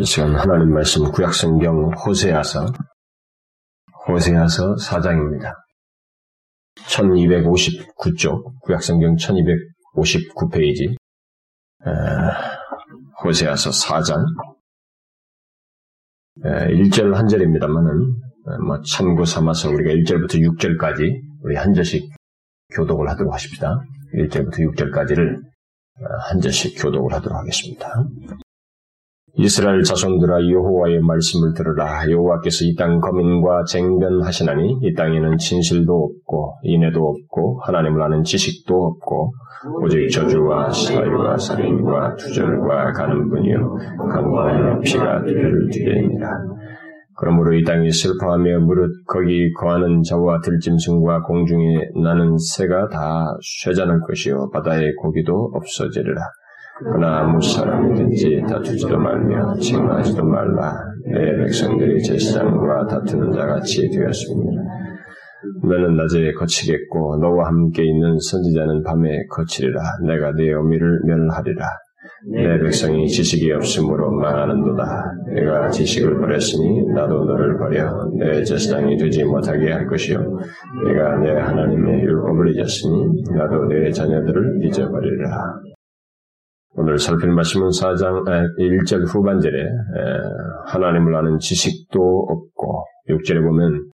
이 시간 하나님 말씀 구약성경 호세아서 호세아서 4장입니다. 1259쪽 구약성경 1259페이지 호세아서 4장 1절 한 절입니다만은 뭐 참고 삼아서 우리가 1절부터 6절까지 우리 한 절씩 교독을 하도록 하십시다. 1절부터 6절까지를 한 절씩 교독을 하도록 하겠습니다. 이스라엘 자손들아 여호와의 말씀을 들으라. 여호와께서 이 땅 거민과 쟁변하시나니 이 땅에는 진실도 없고 인애도 없고 하나님을 아는 지식도 없고 오직 저주와 사유와 살인과 투절과 가는 분이요 간과의 피가 뒤를 뒤에니라. 그러므로 이 땅이 슬퍼하며 무릇 거기 거하는 자와 들짐승과 공중에 나는 새가 다 쇠자는 것이요 바다의 고기도 없어지리라 그러나 아무 사람이든지 다투지도 말며 칭하지도 말라. 내 백성들이 제사장과 다투는 자같이 되었습니다. 너는 낮에 거치겠고 너와 함께 있는 선지자는 밤에 거치리라. 내가 네 어미를 멸하리라. 내 백성이 지식이 없으므로 망하는도다. 내가 지식을 버렸으니 나도 너를 버려 내 제사장이 되지 못하게 할 것이요. 내가 내 하나님의 율법을 잊었으니 나도 내 자녀들을 잊어버리리라. 오늘 살필 말씀은 4장 1절 후반절에 하나님을 아는 지식도 없고 6절에 보면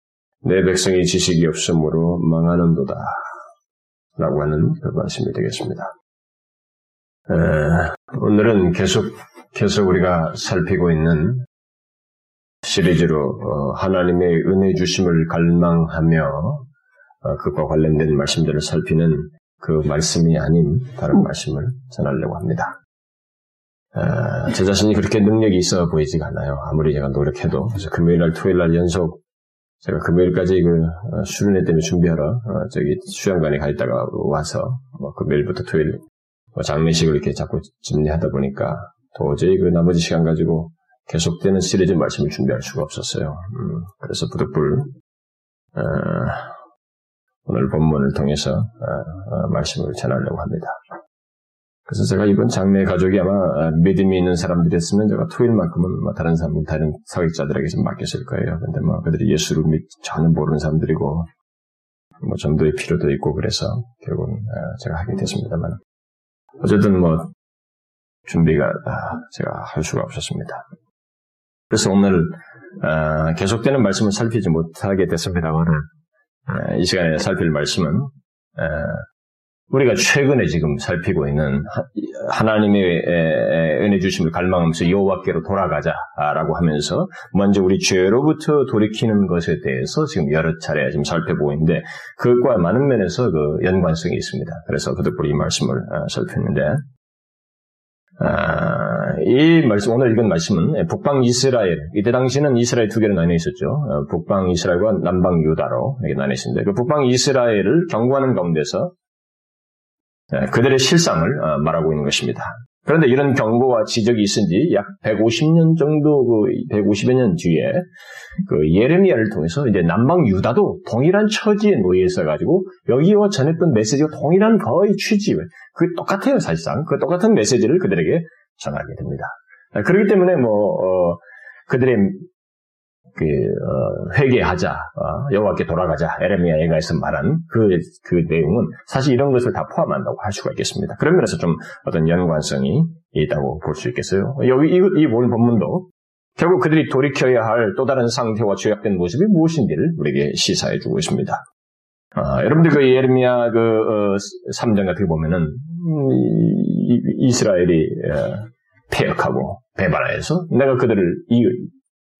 내 백성이 지식이 없으므로 망하는도다 라고 하는 그 말씀이 되겠습니다. 오늘은 계속 계속 우리가 살피고 있는 시리즈로 어, 하나님의 은혜 주심을 갈망하며 어, 그것과 관련된 말씀들을 살피는 그 말씀이 아닌 다른 말씀을 전하려고 합니다. 아, 제 자신이 그렇게 능력이 있어 보이지가 않아요. 아무리 제가 노력해도. 그래서 금요일 날, 토요일 날 연속 제가 금요일까지 그 어, 수련회 때문에 준비하러 어, 저기 수양관에 가 있다가 와서 뭐 금요일부터 토요일 뭐 장례식을 이렇게 자꾸 진리하다 보니까 도저히 그 나머지 시간 가지고 계속되는 시리즈 말씀을 준비할 수가 없었어요. 음, 그래서 부득불 어, 오늘 본문을 통해서 어, 어, 말씀을 전하려고 합니다. 그래서 제가 이번 장례 가족이 아마 어, 믿음이 있는 사람들이었으면 제가 토요일만큼은 뭐 다른 사람, 다른 사역자들에게 좀 맡겼을 거예요. 근데 뭐 그들이 예수를 믿, 전혀 모르는 사람들이고 뭐 전도의 필요도 있고 그래서 결국은 제가 하게 됐습니다만 어쨌든 뭐 준비가 제가 할 수가 없었습니다. 그래서 오늘 계속되는 말씀을 살피지 못하게 됐습니다만 이 시간에 살필 말씀은 우리가 최근에 지금 살피고 있는 하나님의 은혜 주심을 갈망하면서 여호와께로 돌아가자라고 하면서 먼저 우리 죄로부터 돌이키는 것에 대해서 지금 여러 차례 지금 살펴보고 있는데 그것과 많은 면에서 그 연관성이 있습니다. 그래서 그들끼리 이 말씀을 살폈는데 아, 이 말씀, 오늘 읽은 말씀은 북방 이스라엘, 이때 당시는 이스라엘 두 개로 나뉘어 있었죠. 어, 북방 이스라엘과 남방 유다로 이렇게 나뉘어 있습니다. 그 북방 이스라엘을 경고하는 가운데서 예, 그들의 실상을 어, 말하고 있는 것입니다. 그런데 이런 경고와 지적이 있은 지 약 150년 정도, 그 150여 년 뒤에 그 예레미야를 통해서 이제 남방 유다도 동일한 처지에 놓여 있어가지고 여기와 전했던 메시지가 동일한 거의 취지, 그 똑같아요, 사실상. 그 똑같은 메시지를 그들에게 전하게 됩니다. 그렇기 때문에 뭐, 어, 그들의 그 어, 회개하자, 어, 여호와께 돌아가자, 에레미야 예가에서 말한 그, 그 내용은 사실 이런 것을 다 포함한다고 할 수가 있겠습니다. 그런 면에서 좀 어떤 연관성이 있다고 볼 수 있겠어요. 여기 이, 이 오늘 본문도 결국 그들이 돌이켜야 할 또 다른 상태와 죄악된 모습이 무엇인지를 우리에게 시사해 주고 있습니다. 아, 여러분들 그 예레미야 그 어, 3장 같은 거 보면은 음, 이, 이 스라엘이 어, 폐역하고 배반하여서 내가 그들을 이,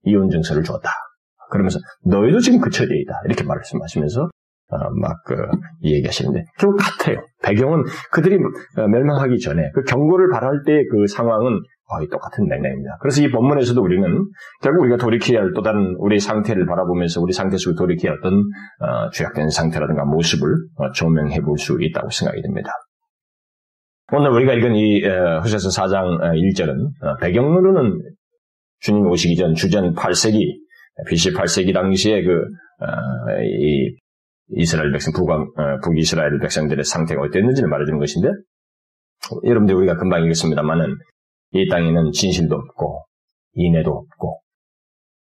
이혼 증서를 줬다. 그러면서 너희도 지금 그 처지에 있다. 이렇게 말씀하시면서 어, 막그 얘기하시는데 결국 같아요. 배경은 그들이 어, 멸망하기 전에 그 경고를 바랄 때 그 상황은 거의 똑같은 맥락입니다. 그래서 이 본문에서도 우리는 결국 우리가 돌이켜야 할 또 다른 우리 상태를 바라보면서 우리 상태 속에 돌이켜야 어떤 어, 죄악된 상태라든가 모습을 어, 조명해 볼 수 있다고 생각이 됩니다. 오늘 우리가 읽은 이 어, 후세서 4장 1절은 어, 배경으로는 주님 오시기 전 주전 8세기, BC 8세기 당시에 그, 어, 이, 이스라엘 백성, 북왕, 어, 북이스라엘 백성들의 상태가 어땠는지를 말해주는 것인데, 여러분들 우리가 금방 읽었습니다만은, 이 땅에는 진실도 없고, 인애도 없고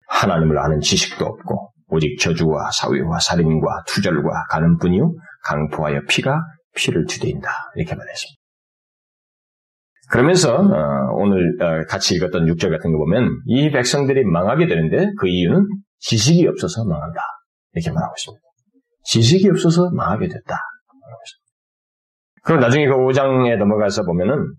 하나님을 아는 지식도 없고 오직 저주와 사위와 살인과 투절과 가는 뿐이요 강포하여 피가 피를 뒤대인다 이렇게 말했습니다. 그러면서 어, 오늘 어, 같이 읽었던 6절 같은 거 보면 이 백성들이 망하게 되는데 그 이유는 지식이 없어서 망한다 이렇게 말하고 있습니다. 지식이 없어서 망하게 됐다. 그럼 나중에 그 5장에 넘어가서 보면은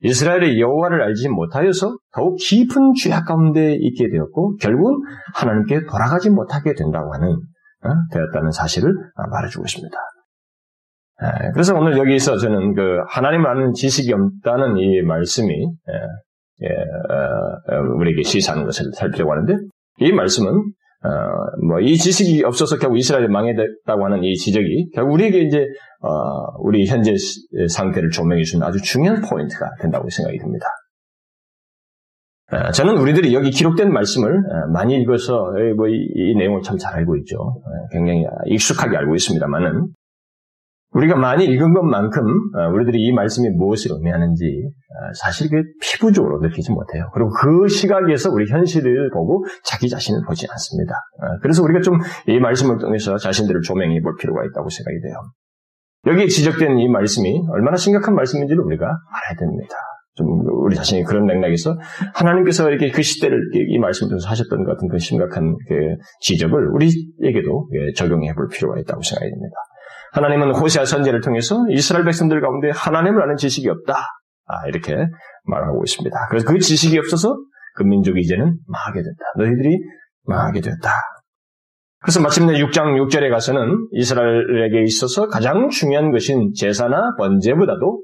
이스라엘의 여호와를 알지 못하여서 더욱 깊은 죄악 가운데 있게 되었고 결국 하나님께 돌아가지 못하게 된다고 하는 어? 되었다는 사실을 말해주고 있습니다. 예, 그래서 오늘 여기서 저는 그 하나님을 아는 지식이 없다는 이 말씀이 예, 예, 어, 어, 우리에게 시사하는 것을 살피려고 하는데 이 말씀은 어, 뭐 이 지식이 없어서 결국 이스라엘이 망했다고 하는 이 지적이 결국 우리에게 이제 우리 현재 상태를 조명해 주는 아주 중요한 포인트가 된다고 생각이 듭니다. 저는 우리들이 여기 기록된 말씀을 많이 읽어서 뭐 이 이 내용을 참 잘 알고 있죠. 굉장히 익숙하게 알고 있습니다만은 우리가 많이 읽은 것만큼 어, 우리들이 이 말씀이 무엇을 의미하는지 어, 사실 그 피부적으로 느끼지 못해요. 그리고 그 시각에서 우리 현실을 보고 자기 자신을 보지 않습니다. 어, 그래서 우리가 좀 이 말씀을 통해서 자신들을 조명해 볼 필요가 있다고 생각이 돼요. 여기에 지적된 이 말씀이 얼마나 심각한 말씀인지를 우리가 알아야 됩니다. 좀 우리 자신이 그런 맥락에서 하나님께서 이렇게 그 시대를 이 말씀을 통해서 하셨던 것 같은 그 심각한 그 지적을 우리에게도 예, 적용해 볼 필요가 있다고 생각이 됩니다. 하나님은 호세아 선제를 통해서 이스라엘 백성들 가운데 하나님을 아는 지식이 없다. 아, 이렇게 말하고 있습니다. 그래서 그 지식이 없어서 그 민족이 이제는 망하게 된다. 너희들이 망하게 되었다. 그래서 마침내 6장 6절에 가서는 이스라엘에게 있어서 가장 중요한 것인 제사나 번제보다도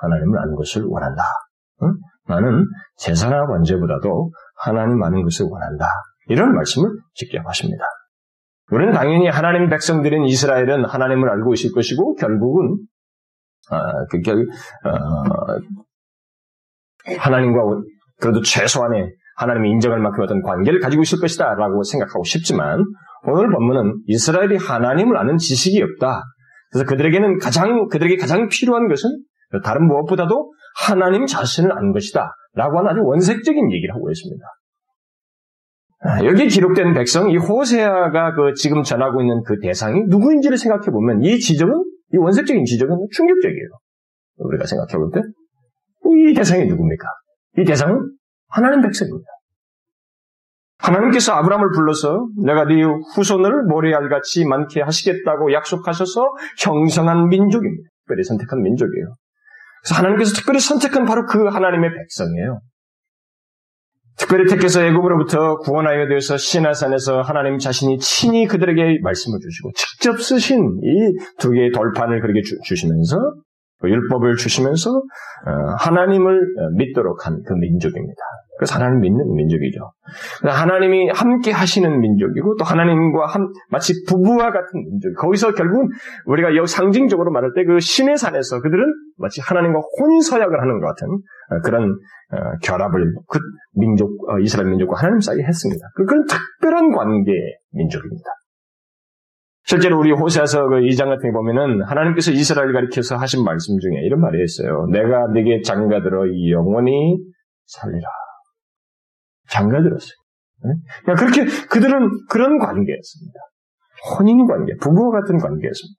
하나님을 아는 것을 원한다. 응? 나는 제사나 번제보다도 하나님 아는 것을 원한다. 이런 말씀을 직접 하십니다. 우리는 당연히 하나님 백성들인 이스라엘은 하나님을 알고 있을 것이고 결국은 어, 그, 결, 어, 하나님과 그래도 최소한의 하나님이 인정할 만큼 어떤 관계를 가지고 있을 것이다라고 생각하고 싶지만 오늘 본문은 이스라엘이 하나님을 아는 지식이 없다. 그래서 그들에게는 가장 그들에게 가장 필요한 것은 다른 무엇보다도 하나님 자신을 아는 것이다. 라고 하는 아주 원색적인 얘기를 하고 있습니다. 아, 여기 기록된 백성, 이 호세아가 그 지금 전하고 있는 그 대상이 누구인지를 생각해 보면 이 지적은, 이 원색적인 지적은 충격적이에요. 우리가 생각해 볼 때. 이 대상이 누굽니까? 이 대상은 하나님 백성입니다. 하나님께서 아브라함을 불러서 내가 네 후손을 모래알같이 많게 하시겠다고 약속하셔서 형성한 민족입니다. 특별히 선택한 민족이에요. 그래서 하나님께서 특별히 선택한 바로 그 하나님의 백성이에요. 특별히 택해서 애굽으로부터 구원하여 되어서 시나산에서 하나님 자신이 친히 그들에게 말씀을 주시고 직접 쓰신 이 두 개의 돌판을 그렇게 주, 시면서 그 율법을 주시면서 어, 하나님을 믿도록 한 그 민족입니다. 그래서 하나님 믿는 민족이죠. 하나님이 함께 하시는 민족이고 또 하나님과 한, 마치 부부와 같은 민족. 거기서 결국은 우리가 여 상징적으로 말할 때 그 신의 산에서 그들은 마치 하나님과 혼서약을 하는 것 같은 어, 그런 어, 결합을 그 민족 이스라엘 민족과 하나님 사이에 했습니다. 그, 그런 특별한 관계 민족입니다. 실제로 우리 호세아서 그 2장 같은 게 보면은 하나님께서 이스라엘 가리켜서 하신 말씀 중에 이런 말이 있어요. 내가 네게 장가들어 영원히 살리라. 장가들었어요. 그러니까 그렇게 그들은 그런 관계였습니다. 혼인 관계, 부부와 같은 관계였습니다.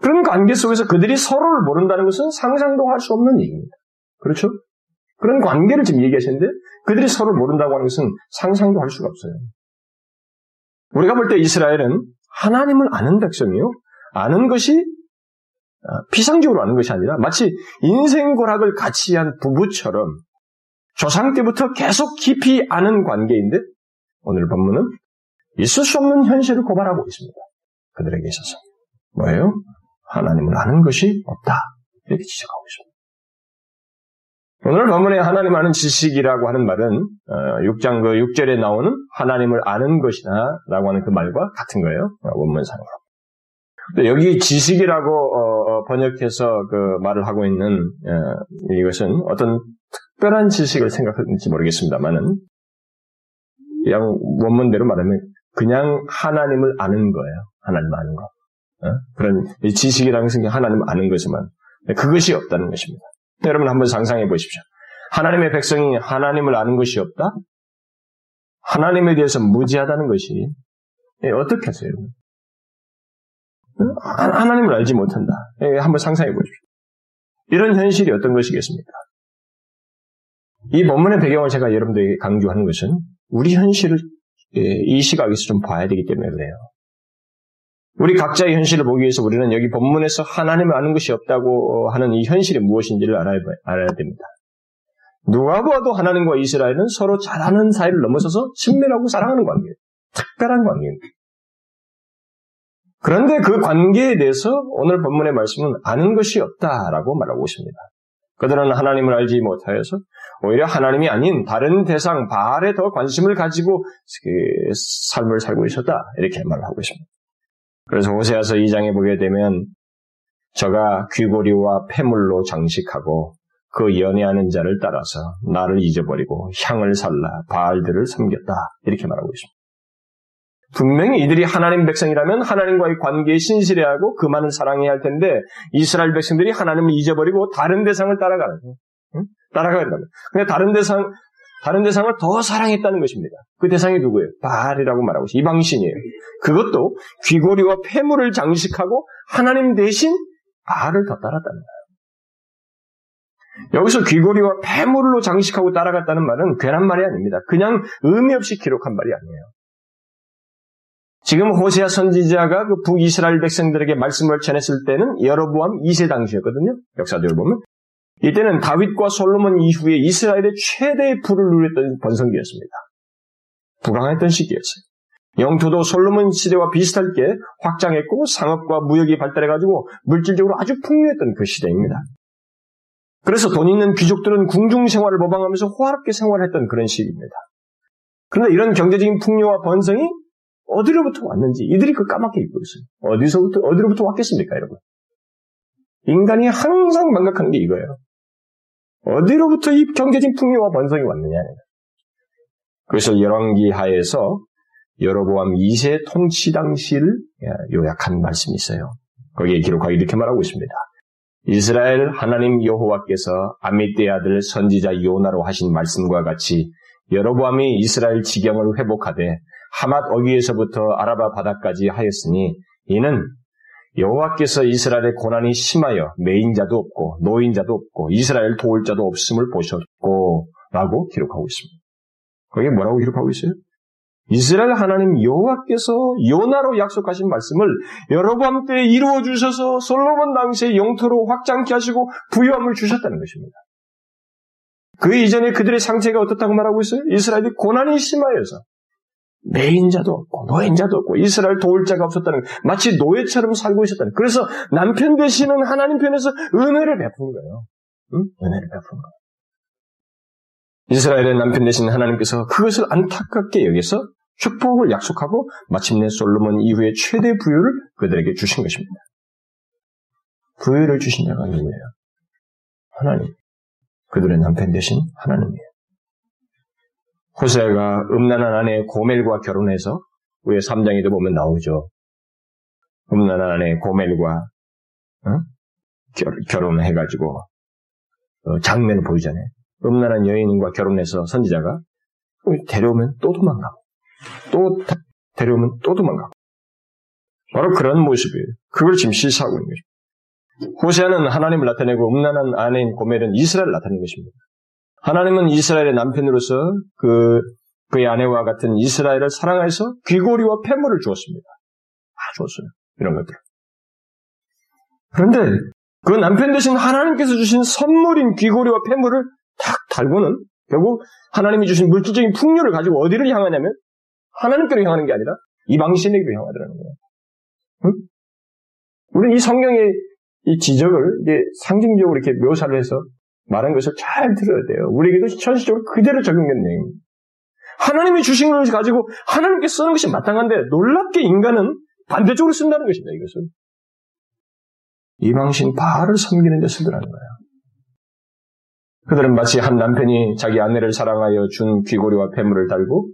그런 관계 속에서 그들이 서로를 모른다는 것은 상상도 할 수 없는 얘기입니다. 그렇죠? 그런 관계를 지금 얘기하시는데 그들이 서로를 모른다고 하는 것은 상상도 할 수가 없어요. 우리가 볼 때 이스라엘은 하나님을 아는 백성이요. 아는 것이 어, 피상적으로 아는 것이 아니라 마치 인생 고락을 같이 한 부부처럼 조상 때부터 계속 깊이 아는 관계인데 오늘 본문은 있을 수 없는 현실을 고발하고 있습니다. 그들에게 있어서 뭐예요? 하나님을 아는 것이 없다. 이렇게 지적하고 있습니다. 오늘 본문에 하나님 아는 지식이라고 하는 말은 6장 어, 그 6절에 나오는 하나님을 아는 것이다 라고 하는 그 말과 같은 거예요. 어, 원문상으로. 여기 지식이라고 어, 번역해서 그 말을 하고 있는 이것은 어떤 특별한 지식을 생각하는지 모르겠습니다만은 그냥 원문대로 말하면 그냥 하나님을 아는 거예요. 하나님 아는 거. 그런 지식이라는 것은 하나님 아는 것이만 그것이 없다는 것입니다. 여러분 한번 상상해 보십시오. 하나님의 백성이 하나님을 아는 것이 없다? 하나님에 대해서 무지하다는 것이 예, 어떻게 하세요? 하나님을 알지 못한다. 예, 한번 상상해 보십시오. 이런 현실이 어떤 것이겠습니까? 이 본문의 배경을 제가 여러분들에게 강조하는 것은 우리 현실을 예, 이 시각에서 좀 봐야 되기 때문에 그래요. 우리 각자의 현실을 보기 위해서 우리는 여기 본문에서 하나님을 아는 것이 없다고 하는 이 현실이 무엇인지를 알아야, 알아야 됩니다. 누가 보아도 하나님과 이스라엘은 서로 잘 아는 사이를 넘어서서 친밀하고 사랑하는 관계예요. 특별한 관계입니다. 그런데 그 관계에 대해서 오늘 본문의 말씀은 아는 것이 없다라고 말하고 있습니다. 그들은 하나님을 알지 못하여서 오히려 하나님이 아닌 다른 대상, 바알에 더 관심을 가지고 그 삶을 살고 있었다. 이렇게 말을 하고 있습니다. 그래서 호세아서 2장에 보게 되면 저가 귀고리와 폐물로 장식하고 그 연애하는 자를 따라서 나를 잊어버리고 향을 살라 바알들을 섬겼다. 이렇게 말하고 있습니다. 분명히 이들이 하나님 백성이라면 하나님과의 관계에 신실해하고 그만을 사랑해야 할 텐데 이스라엘 백성들이 하나님을 잊어버리고 다른 대상을 따라가는 응? 따라가야 된다. 근데 다른 대상 다른 대상을 더 사랑했다는 것입니다. 그 대상이 누구예요? 바알이라고 말하고 있어요. 이방신이에요. 그것도 귀고리와 폐물을 장식하고 하나님 대신 바알을 더 따랐다는 거예요. 여기서 귀고리와 폐물로 장식하고 따라갔다는 말은 괜한 말이 아닙니다. 그냥 의미 없이 기록한 말이 아니에요. 지금 호세아 선지자가 그 북이스라엘 백성들에게 말씀을 전했을 때는 여로보암 2세 당시였거든요. 역사적으로 보면. 이때는 다윗과 솔로몬 이후에 이스라엘의 최대의 부를 누렸던 번성기였습니다. 부강했던 시기였어요. 영토도 솔로몬 시대와 비슷할 게 확장했고 상업과 무역이 발달해가지고 물질적으로 아주 풍요했던 그 시대입니다. 그래서 돈 있는 귀족들은 궁중 생활을 모방하면서 호화롭게 생활했던 그런 시기입니다. 그런데 이런 경제적인 풍요와 번성이 어디로부터 왔는지 이들이 그 까맣게 잊고 있어요. 어디서부터 어디로부터 왔겠습니까, 여러분? 인간이 항상 망각하는 게 이거예요. 어디로부터 이 경제적인 풍요와 번성이 왔느냐. 그래서 열왕기 하에서 여로보암 2세 통치 당시를 요약한 말씀이 있어요. 거기에 기록하기 이렇게 말하고 있습니다. 이스라엘 하나님 여호와께서 아미떼 아들 선지자 요나로 하신 말씀과 같이 여로보암이 이스라엘 지경을 회복하되 하맛 어귀에서부터 아라바 바다까지 하였으니 이는 여호와께서 이스라엘의 고난이 심하여 메인자도 없고 노인자도 없고 이스라엘 도울 자도 없음을 보셨고 라고 기록하고 있습니다. 거기에 뭐라고 기록하고 있어요? 이스라엘 하나님 여호와께서 요나로 약속하신 말씀을 여러번 때에 이루어 주셔서 솔로몬 당시에 영토로 확장케 하시고 부유함을 주셨다는 것입니다. 그 이전에 그들의 상태가 어떻다고 말하고 있어요? 이스라엘이 고난이 심하여서 매인 자도 없고 노인 자도 없고 이스라엘 도울 자가 없었다는 마치 노예처럼 살고 있었다는 그래서 남편 되시는 하나님 편에서 은혜를 베푸는 거예요. 응? 은혜를 베푸는 거예요. 이스라엘의 남편 되신 하나님께서 그것을 안타깝게 여기서 축복을 약속하고 마침내 솔로몬 이후에 최대 부유를 그들에게 주신 것입니다. 부유를 주신 자가 누구예요? 하나님. 그들의 남편 되신 하나님이에요. 호세가 음란한 아내 고멜과 결혼해서 위에 3장에도 보면 나오죠. 음란한 아내 고멜과 어? 결, 혼해가지고 어, 장면을 보이잖아요. 음란한 여인과 결혼해서 선지자가 데려오면 또 도망가고 또 데려오면 또 도망가고 바로 그런 모습이에요. 그걸 지금 시사하고 있는 거죠. 호세아는 하나님을 나타내고 음란한 아내인 고멜은 이스라엘을 나타낸 것입니다. 하나님은 이스라엘의 남편으로서 그, 그의 아내와 같은 이스라엘을 사랑해서 귀고리와 폐물을 주었습니다. 다 주었어요. 이런 것들. 그런데 그 남편 대신 하나님께서 주신 선물인 귀고리와 폐물을 탁 달고는 결국 하나님이 주신 물질적인 풍요를 가지고 어디를 향하냐면 하나님께로 향하는 게 아니라 이방신에게로 향하더라는 거예요. 응? 우리는 이 성경의 이 지적을 이제 상징적으로 이렇게 묘사를 해서 말한 것을 잘 들어야 돼요. 우리에게도 현실적으로 그대로 적용된 내용입니다. 하나님이 주신 것을 가지고 하나님께 쓰는 것이 마땅한데 놀랍게 인간은 반대쪽으로 쓴다는 것입니다. 이것은 이방신 바알을 섬기는 데 쓰더라는 거예요. 그들은 마치 한 남편이 자기 아내를 사랑하여 준 귀고리와 폐물을 달고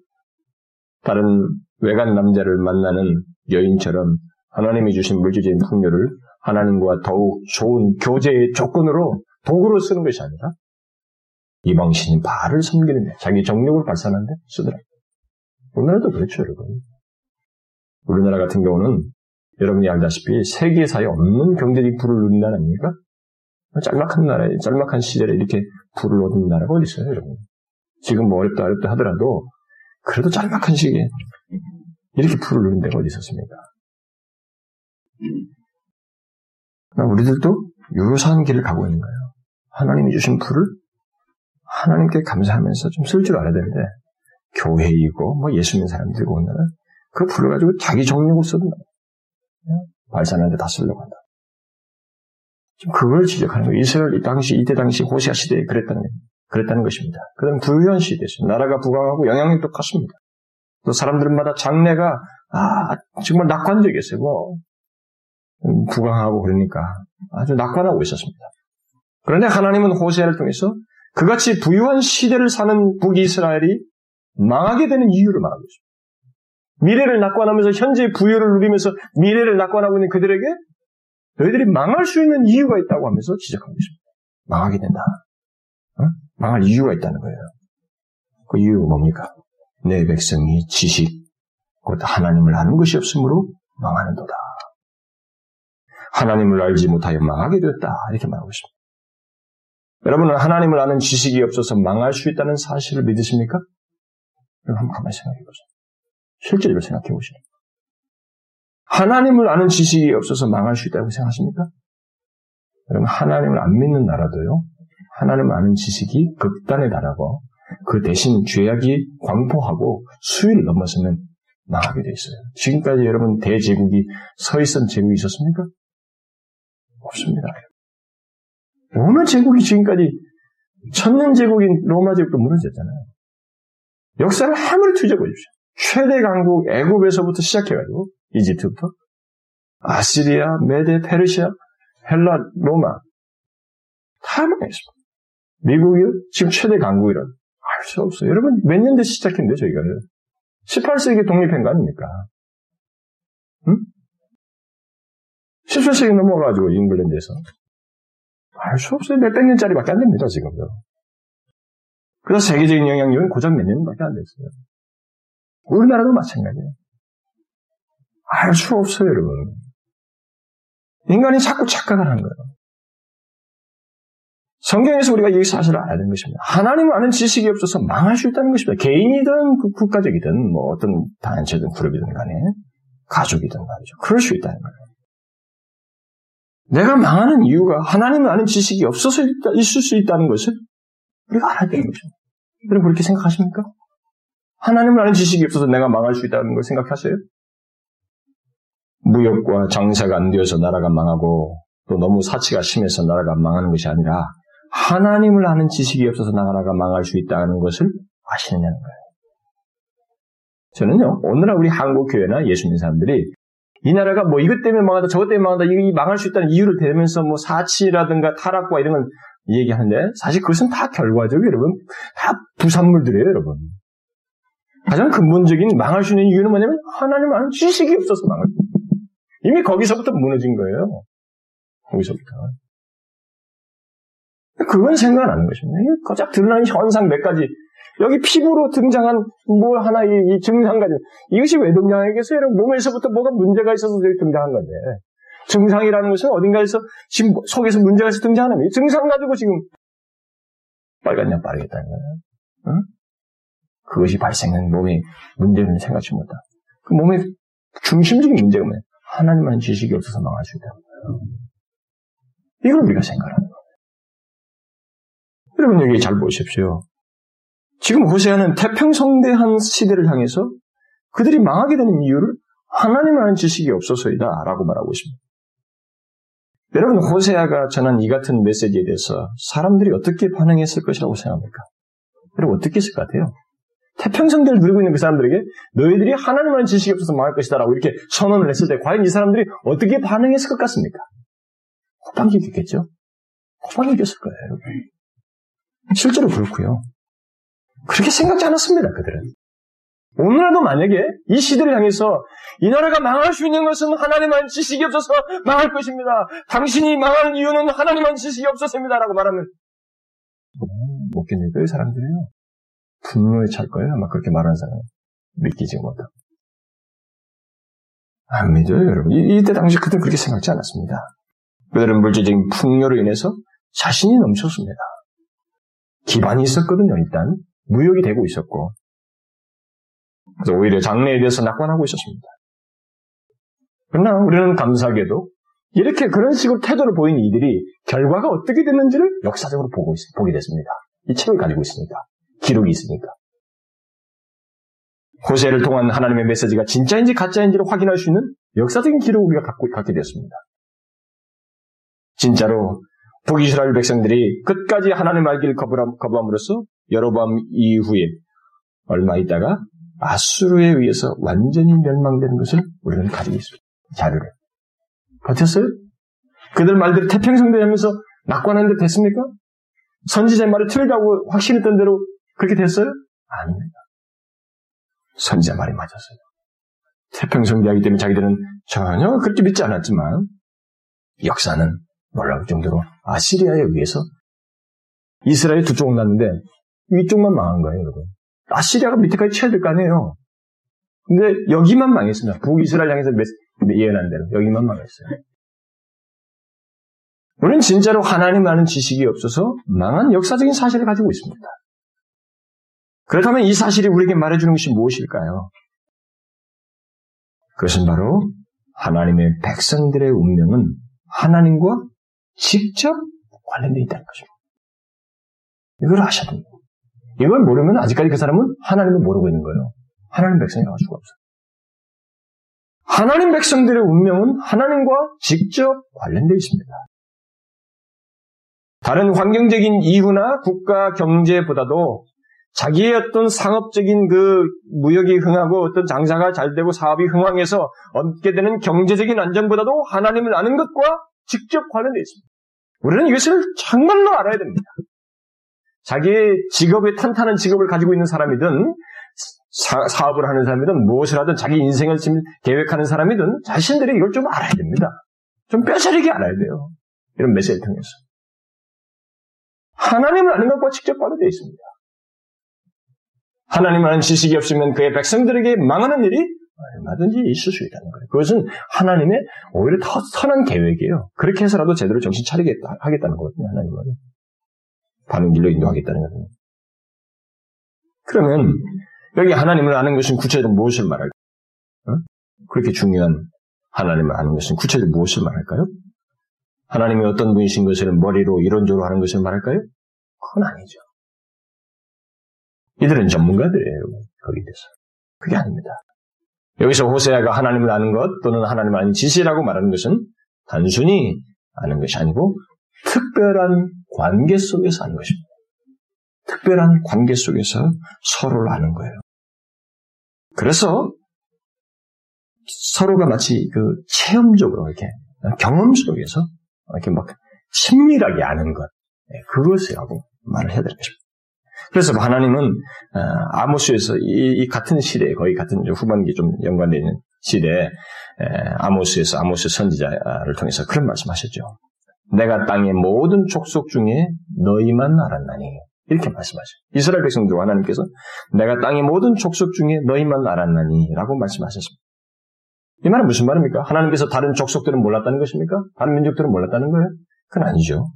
다른 외간 남자를 만나는 여인처럼 하나님이 주신 물질적인 풍요를 하나님과 더욱 좋은 교제의 조건으로 도구로 쓰는 것이 아니라 이방신인 바알을 섬기는 자기 정력을 발산하는데 쓰더라. 오늘날도 그렇죠, 여러분. 우리나라 같은 경우는 여러분이 알다시피 세계사에 없는 경제적 부를 누린 나라 아닙니까? 짤막한 나라에, 짤막한 시절에 이렇게 부를 얻은 나라가 어디 있어요, 여러분? 지금 뭐 어렵다, 어렵다 하더라도, 그래도 짤막한 시기에 이렇게 부를 누린 데가 어디 있었습니까? 우리들도 유사한 길을 가고 있는 거예요. 하나님이 주신 부를 하나님께 감사하면서 좀 쓸 줄 알아야 되는데, 교회이고, 뭐 예수 믿는 사람들이 오늘 그 불을 가지고 자기 정력을 거예요. 발산하는데 다 쓰려고 한다. 지금 그걸 지적하는 거예요. 이스라엘 이 당시, 이때 당시 호시아 시대에 그랬다는, 그랬다는 것입니다. 그 다음 부유한 시대죠. 나라가 부강하고 영향력도 컸습니다. 또 사람들마다 장래가, 아, 정말 낙관적이었어요. 뭐, 음, 부강하고 그러니까 아주 낙관하고 있었습니다. 그런데 하나님은 호세아를 통해서 그같이 부유한 시대를 사는 북이스라엘이 망하게 되는 이유를 말하고 있습니다. 미래를 낙관하면서 현재 부여를 누리면서 미래를 낙관하고 있는 그들에게 너희들이 망할 수 있는 이유가 있다고 하면서 지적하고 있습니다. 망하게 된다. 어? 망할 이유가 있다는 거예요. 그 이유가 뭡니까? 내 백성이 지식, 곧 하나님을 아는 것이 없으므로 망하는도다. 하나님을 알지 못하여 망하게 되었다. 이렇게 말하고 있습니다. 여러분은 하나님을 아는 지식이 없어서 망할 수 있다는 사실을 믿으십니까? 여러분 한번 가만히 생각해 보세요. 실제로 생각해 보시죠. 하나님을 아는 지식이 없어서 망할 수 있다고 생각하십니까? 여러분 하나님을 안 믿는 나라도요. 하나님을 아는 지식이 극단에 달하고 그 대신 죄악이 광포하고 수위를 넘어서면 망하게 돼 있어요. 지금까지 여러분 대제국이 서 있던 제국이 있었습니까? 없습니다. 어느 제국이 지금까지 천년 제국인 로마 제국도 무너졌잖아요. 역사를 아무리 뒤져보 십시오. 최대 강국 애굽에서부터 시작해가지고 이집트부터 아시리아, 메데, 페르시아, 헬라, 로마 다 망했습니다. 미국이 지금 최대 강국이란 알 수 없어요. 여러분 몇 년대 시작했는데 저희가 18세기 독립한 거 아닙니까? 응? 17세기 넘어가지고 잉글랜드에서 알 수 없어요. 몇백 년짜리밖에 안 됩니다 지금도. 그래서 세계적인 영향력은 고작 몇 년밖에 안 됐어요. 우리나라도 마찬가지예요. 알 수 없어요, 여러분. 인간이 자꾸 착각을 하는 거예요. 성경에서 우리가 이 사실을 알아야 되는 것입니다. 하나님을 아는 지식이 없어서 망할 수 있다는 것입니다. 개인이든 그 국가적이든 뭐 어떤 단체든 그룹이든 간에 가족이든 말이죠. 그럴 수 있다는 거예요. 내가 망하는 이유가 하나님을 아는 지식이 없어서 있을 수 있다는 것을 우리가 알아야 되는 것입니다. 여러분 그렇게 생각하십니까? 하나님을 아는 지식이 없어서 내가 망할 수 있다는 걸 생각하세요? 무역과 장사가 안 되어서 나라가 망하고 또 너무 사치가 심해서 나라가 망하는 것이 아니라 하나님을 아는 지식이 없어서 나라가 망할 수 있다는 것을 아시느냐는 거예요. 저는요, 오늘날 우리 한국 교회나 예수님 사람들이 이 나라가 뭐 이것 때문에 망하다 저것 때문에 망하다 이 망할 수 있다는 이유를 대면서 뭐 사치라든가 타락과 이런 건 얘기하는데 사실 그것은 다 결과적으로 여러분. 다 부산물들이에요 여러분. 가장 근본적인 망할 수 있는 이유는 뭐냐면 하나님 아는 지식이 없어서 망할 이미 거기서부터 무너진 거예요. 거기서부터. 그건 생각 안 하는 것입니다. 거작 드러나는 현상 몇 가지 여기 피부로 등장한 뭘 하나 이, 이 증상 가지고 이것이 왜 등장하겠어요? 여러분 몸에서부터 뭐가 문제가 있어서 등장한 건데 증상이라는 것은 어딘가에서 지금 속에서 문제가 있어서 등장하는 거예요. 증상 가지고 지금 빨간약 바르겠다는 거예요. 응? 그것이 발생한 몸의 문제는 생각지 못다. 그 몸의 중심적인 문제가 뭐냐? 하나님만 지식이 없어서 망할 수 거예요. 이걸 우리가 생각하는 거예요. 여러분 여기 잘 보십시오. 지금 호세아는 태평성대한 시대를 향해서 그들이 망하게 되는 이유를 하나님 아는 지식이 없어서이다 라고 말하고 있습니다. 여러분 호세아가 전한 이 같은 메시지에 대해서 사람들이 어떻게 반응했을 것이라고 생각합니까? 여러분 어떻게 했을 것 같아요? 태평성대를 누리고 있는 그 사람들에게 너희들이 하나님 아는 지식이 없어서 망할 것이다 라고 이렇게 선언을 했을 때 과연 이 사람들이 어떻게 반응했을 것 같습니까? 호방이겠죠? 호방이겼을 거예요. 여러분. 실제로 그렇고요. 그렇게 생각지 않았습니다, 그들은. 오늘날도 만약에 이 시대를 향해서 이 나라가 망할 수 있는 것은 하나님만 지식이 없어서 망할 것입니다. 당신이 망할 이유는 하나님만 지식이 없어서입니다 라고 말하면 못 견딜 거예요, 사람들이요. 분노에 찰 거예요. 아마 그렇게 말하는 사람 믿기지 못하고. 안 믿어요, 여러분. 이, 때 당시 그들은 그렇게 생각지 않았습니다. 그들은 물질적인 풍요로 인해서 자신이 넘쳤습니다. 기반이 있었거든요, 일단. 무역이 되고 있었고. 그래서 오히려 장래에 대해서 낙관하고 있었습니다. 그러나 우리는 감사하게도 이렇게 그런 식으로 태도를 보인 이들이 결과가 어떻게 됐는지를 역사적으로 보고 있, 보게 됐습니다. 이 책을 가지고 있으니까. 기록이 있으니까. 호세를 통한 하나님의 메시지가 진짜인지 가짜인지를 확인할 수 있는 역사적인 기록을 우리가 갖고, 갖게 되었습니다. 진짜로 북이스라엘 백성들이 끝까지 하나님 알기를 거부함으로써 여로밤 이후에 얼마 있다가 아수르에 의해서 완전히 멸망되는 것을 우리는 가지고 있습니다. 자료를. 버텼어요? 그들 말대로 태평성대 하면서 낙관하는데 됐습니까? 선지자의 말을 틀리다고 확신했던 대로 그렇게 됐어요? 아닙니다. 선지자 말이 맞았어요. 태평성대하기 때문에 자기들은 전혀 그렇게 믿지 않았지만 역사는 놀라울 정도로 아시리아에 의해서 이스라엘 두 쪽 났는데 위쪽만 망한 거예요, 여러분. 아시리아가 밑에까지 될거 아니에요. 근데 여기만 망했습니다. 북이스라엘 향해서 예언한 대로 여기만 망했어요. 우리는 진짜로 하나님 아는 지식이 없어서 망한 역사적인 사실을 가지고 있습니다. 그렇다면 이 사실이 우리에게 말해주는 것이 무엇일까요? 그것은 바로 하나님의 백성들의 운명은 하나님과 직접 관련되어 있다는 것입니다. 이걸 아셔야 됩니다. 이걸 모르면 아직까지 그 사람은 하나님을 모르고 있는 거예요. 하나님 백성이라고 할 수가 없어요. 하나님 백성들의 운명은 하나님과 직접 관련되어 있습니다. 다른 환경적인 이유나 국가 경제보다도 자기의 어떤 상업적인 그 무역이 흥하고 어떤 장사가 잘 되고 사업이 흥황해서 얻게 되는 경제적인 안정보다도 하나님을 아는 것과 직접 관련되어 있습니다. 우리는 이것을 정말로 알아야 됩니다. 자기의 직업에 탄탄한 직업을 가지고 있는 사람이든 사, 업을 하는 사람이든 무엇을 하든 자기 인생을 지금 계획하는 사람이든 자신들이 이걸 좀 알아야 됩니다. 좀 뼈저리게 알아야 돼요. 이런 메시지를 통해서. 하나님을 아는 것과 직접 관련되어 있습니다. 하나님을 아는 지식이 없으면 그의 백성들에게 망하는 일이 얼마든지 있을 수 있다는 거예요. 그것은 하나님의 오히려 더 선한 계획이에요. 그렇게 해서라도 제대로 정신 차리겠다, 하겠다는 거거든요, 하나님은. 바른 길로 인도하겠다는 거거든요. 그러면, 여기 하나님을 아는 것은 구체적으로 무엇을 말할까요? 어? 그렇게 중요한 하나님을 아는 것은 구체적으로 무엇을 말할까요? 하나님이 어떤 분이신 것을 머리로 이론적으로 하는 것을 말할까요? 그건 아니죠. 이들은 전문가들이에요, 거기에 대해서. 그게 아닙니다. 여기서 호세아가 하나님을 아는 것 또는 하나님을 아는 지시라고 말하는 것은 단순히 아는 것이 아니고 특별한 관계 속에서 아는 것입니다. 특별한 관계 속에서 서로를 아는 거예요. 그래서 서로가 마치 그 체험적으로 이렇게 경험 속에서 이렇게 막 친밀하게 아는 것 네, 그것이라고 말을 해야 될 것입니다. 그래서 하나님은 어, 아모스에서 이, 이, 같은 시대에 거의 같은 후반기 좀 연관되어 있는 시대에 아모스에서 아모스 선지자를 통해서 그런 말씀하셨죠. 내가 땅의 모든 족속 중에 너희만 알았나니 이렇게 말씀하죠. 이스라엘 백성들 하나님께서 내가 땅의 모든 족속 중에 너희만 알았나니 라고 말씀하셨습니다. 이 말은 무슨 말입니까? 하나님께서 다른 족속들은 몰랐다는 것입니까? 다른 민족들은 몰랐다는 거예요? 그건 아니죠.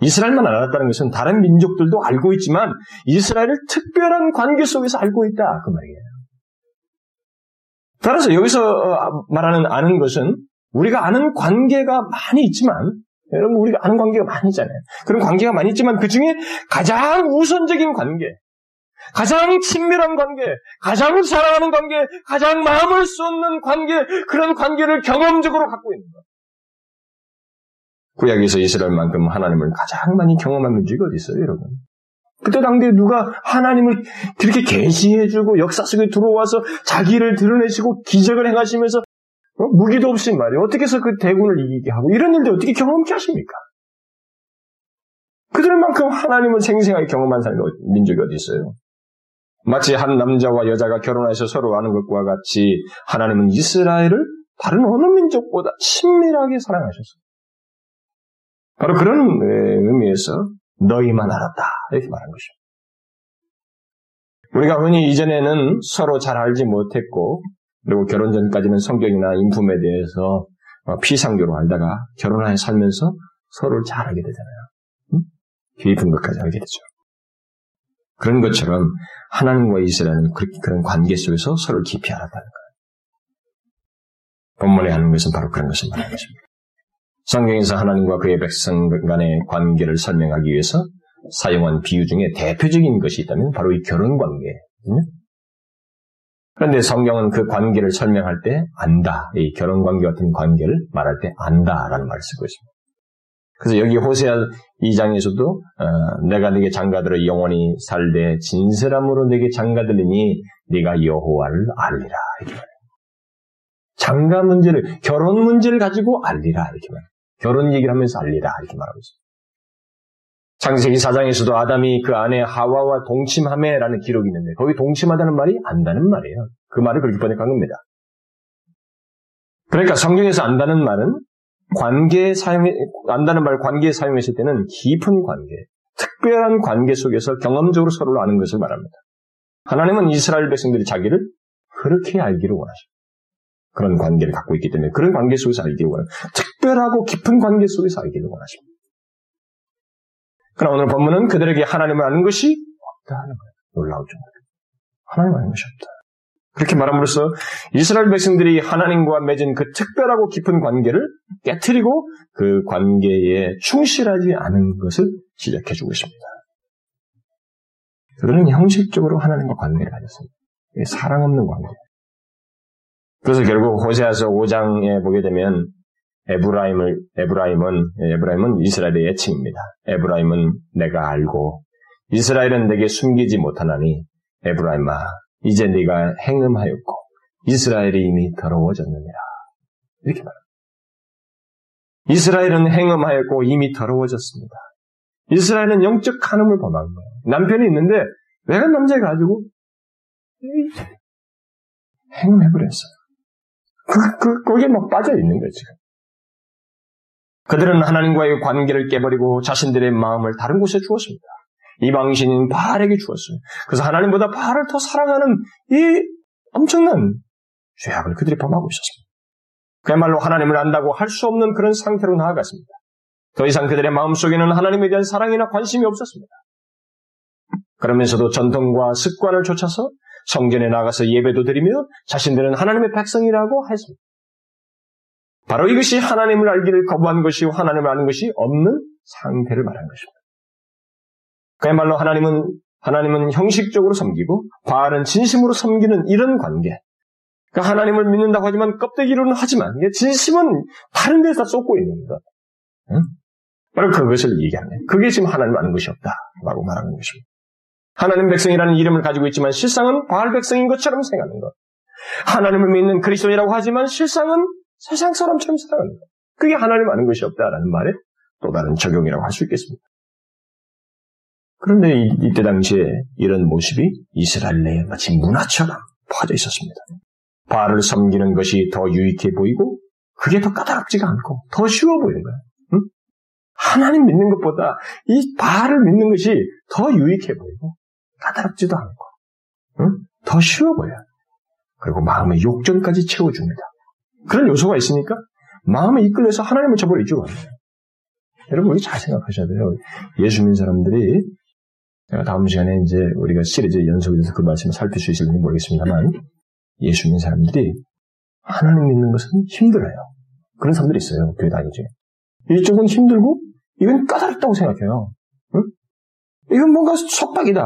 이스라엘만 알았다는 것은 다른 민족들도 알고 있지만 이스라엘을 특별한 관계 속에서 알고 있다 그 말이에요. 따라서 여기서 어, 말하는 아는 것은 우리가 아는 관계가 많이 있지만 여러분 우리가 아는 관계가 많이 있잖아요. 그런 관계가 많이 있지만 그 중에 가장 우선적인 관계, 가장 친밀한 관계, 가장 사랑하는 관계, 가장 마음을 쏟는 관계, 그런 관계를 경험적으로 갖고 있는 것. 구약에서 이스라엘만큼 하나님을 가장 많이 경험한 민족이 어디 있어요, 여러분? 그때 당대에 누가 하나님을 그렇게 계시해주고 역사 속에 들어와서 자기를 드러내시고 기적을 행하시면서 어? 무기도 없이 말이에요. 어떻게 해서 그 대군을 이기게 하고 이런 일들 어떻게 경험케 하십니까? 그들만큼 하나님을 생생하게 경험한 사람이 민족이 어디 있어요? 마치 한 남자와 여자가 결혼해서 서로 아는 것과 같이 하나님은 이스라엘을 다른 어느 민족보다 친밀하게 사랑하셨어요. 바로 그런 의미에서 너희만 알았다. 이렇게 말한 것입니다. 우리가 흔히 이전에는 서로 잘 알지 못했고, 그리고 결혼 전까지는 성경이나 인품에 대해서 어, 피상교로 알다가 결혼하여 살면서 서로를 잘 알게 되잖아요. 응? 깊은 것까지 알게 되죠. 그런 것처럼 하나님과 이스라엘은 그런 관계 속에서 서로를 깊이 알았다는 거예요. 본문에 하는 것은 바로 그런 것을 말하는 것입니다. 성경에서 하나님과 그의 백성 간의 관계를 설명하기 위해서 사용한 비유 중에 대표적인 것이 있다면 바로 이 결혼 관계거든요. 그런데 성경은 그 관계를 설명할 때 안다, 이 결혼 관계 같은 관계를 말할 때 안다라는 말을 쓰고 있습니다. 그래서 여기 호세아 2장에서도 어, 내가 네게 장가들어 영원히 살되 진실함으로 네게 장가들리니 네가 여호와를 알리라 이렇게 말해요. 장가 문제를 결혼 문제를 가지고 알리라 이렇게 말해요. 결혼 얘기를 하면서 알리라 이렇게 말하고 있습니다. 창세기 4장에서도 아담이 그 아내 하와와 동침함에라는 기록이 있는데 거기 동침하다는 말이 안다는 말이에요. 그 말을 그렇게 번역한 겁니다. 그러니까 성경에서 안다는 말은 관계 사용 안다는 말 관계에 사용했을 때는 깊은 관계, 특별한 관계 속에서 경험적으로 서로를 아는 것을 말합니다. 하나님은 이스라엘 백성들이 자기를 그렇게 알기를 원하십니다. 그런 관계를 갖고 있기 때문에 그런 관계 속에서 알기를 원합니다. 특별하고 깊은 관계 속에서 알기를 원하십니다. 그러나 오늘 본문은 그들에게 하나님을 아는 것이 없다 하는 거예요. 놀라울 정도로. 하나님 을 아는 것이 없다. 그렇게 말함으로써 이스라엘 백성들이 하나님과 맺은 그 특별하고 깊은 관계를 깨뜨리고 그 관계에 충실하지 않은 것을 지적해 주고 있습니다. 그들은 형식적으로 하나님과 관계를 가졌습니다. 사랑 없는 관계. 그래서 결국 호세아서 5장에 보게 되면 에브라임을 에브라임은 에브라임은 이스라엘의 애칭입니다. 에브라임은 내가 알고 이스라엘은 내게 숨기지 못하나니 에브라임아 이제 네가 행음하였고 이스라엘이 이미 더러워졌느니라 이렇게 말합니다. 이스라엘은 행음하였고 이미 더러워졌습니다. 이스라엘은 영적 간음을 범한 거예요. 남편이 있는데 외간 남자 가지고 행음해버렸어요. 그, 그, 거기에 막 빠져 있는 거예요, 지금. 그들은 하나님과의 관계를 깨버리고 자신들의 마음을 다른 곳에 주었습니다. 이방신인 바알에게 주었어요. 그래서 하나님보다 바알을 더 사랑하는 이 엄청난 죄악을 그들이 범하고 있었습니다. 그야말로 하나님을 안다고 할 수 없는 그런 상태로 나아갔습니다. 더 이상 그들의 마음속에는 하나님에 대한 사랑이나 관심이 없었습니다. 그러면서도 전통과 습관을 쫓아서 성전에 나가서 예배도 드리며 자신들은 하나님의 백성이라고 했습니다. 바로 이것이 하나님을 알기를 거부한 것이고 하나님을 아는 것이 없는 상태를 말하는 것입니다. 그야말로 하나님은 하나님은 형식적으로 섬기고 바알은 진심으로 섬기는 이런 관계. 그러니까 하나님을 믿는다고 하지만 껍데기로는 하지만 진심은 다른 데서 쏟고 있는 것. 응? 바로 그것을 얘기하는 거예요. 그게 지금 하나님을 아는 것이 없다라고 말하는 것입니다. 하나님 백성이라는 이름을 가지고 있지만 실상은 바알 백성인 것처럼 생각하는 것. 하나님을 믿는 그리스도이라고 하지만 실상은 세상 사람처럼 거예요. 그게 하나님 아는 것이 없다라는 말에 또 다른 적용이라고 할 수 있겠습니다. 그런데 이, 때 당시에 이런 모습이 이스라엘 내에 마치 문화처럼 퍼져 있었습니다. 바알을 섬기는 것이 더 유익해 보이고 그게 더 까다롭지가 않고 더 쉬워 보이는 거예요. 응? 하나님 믿는 것보다 이 바알을 믿는 것이 더 유익해 보이고 까다롭지도 않고 응? 더 쉬워 보여요. 그리고 마음의 욕정까지 채워줍니다. 그런 요소가 있으니까 마음에 이끌려서 하나님을 저버리죠. 여러분, 우리 잘 생각하셔야 돼요. 예수 믿는 사람들이 다음 시간에 이제 우리가 시리즈 연속에서 그 말씀을 살필 수 있을지 모르겠습니다만 예수 믿는 사람들이 하나님 믿는 것은 힘들어요. 그런 사람들이 있어요. 교회 다니지. 이쪽은 힘들고 이건 까다롭다고 생각해요. 응? 이건 뭔가 속박이다.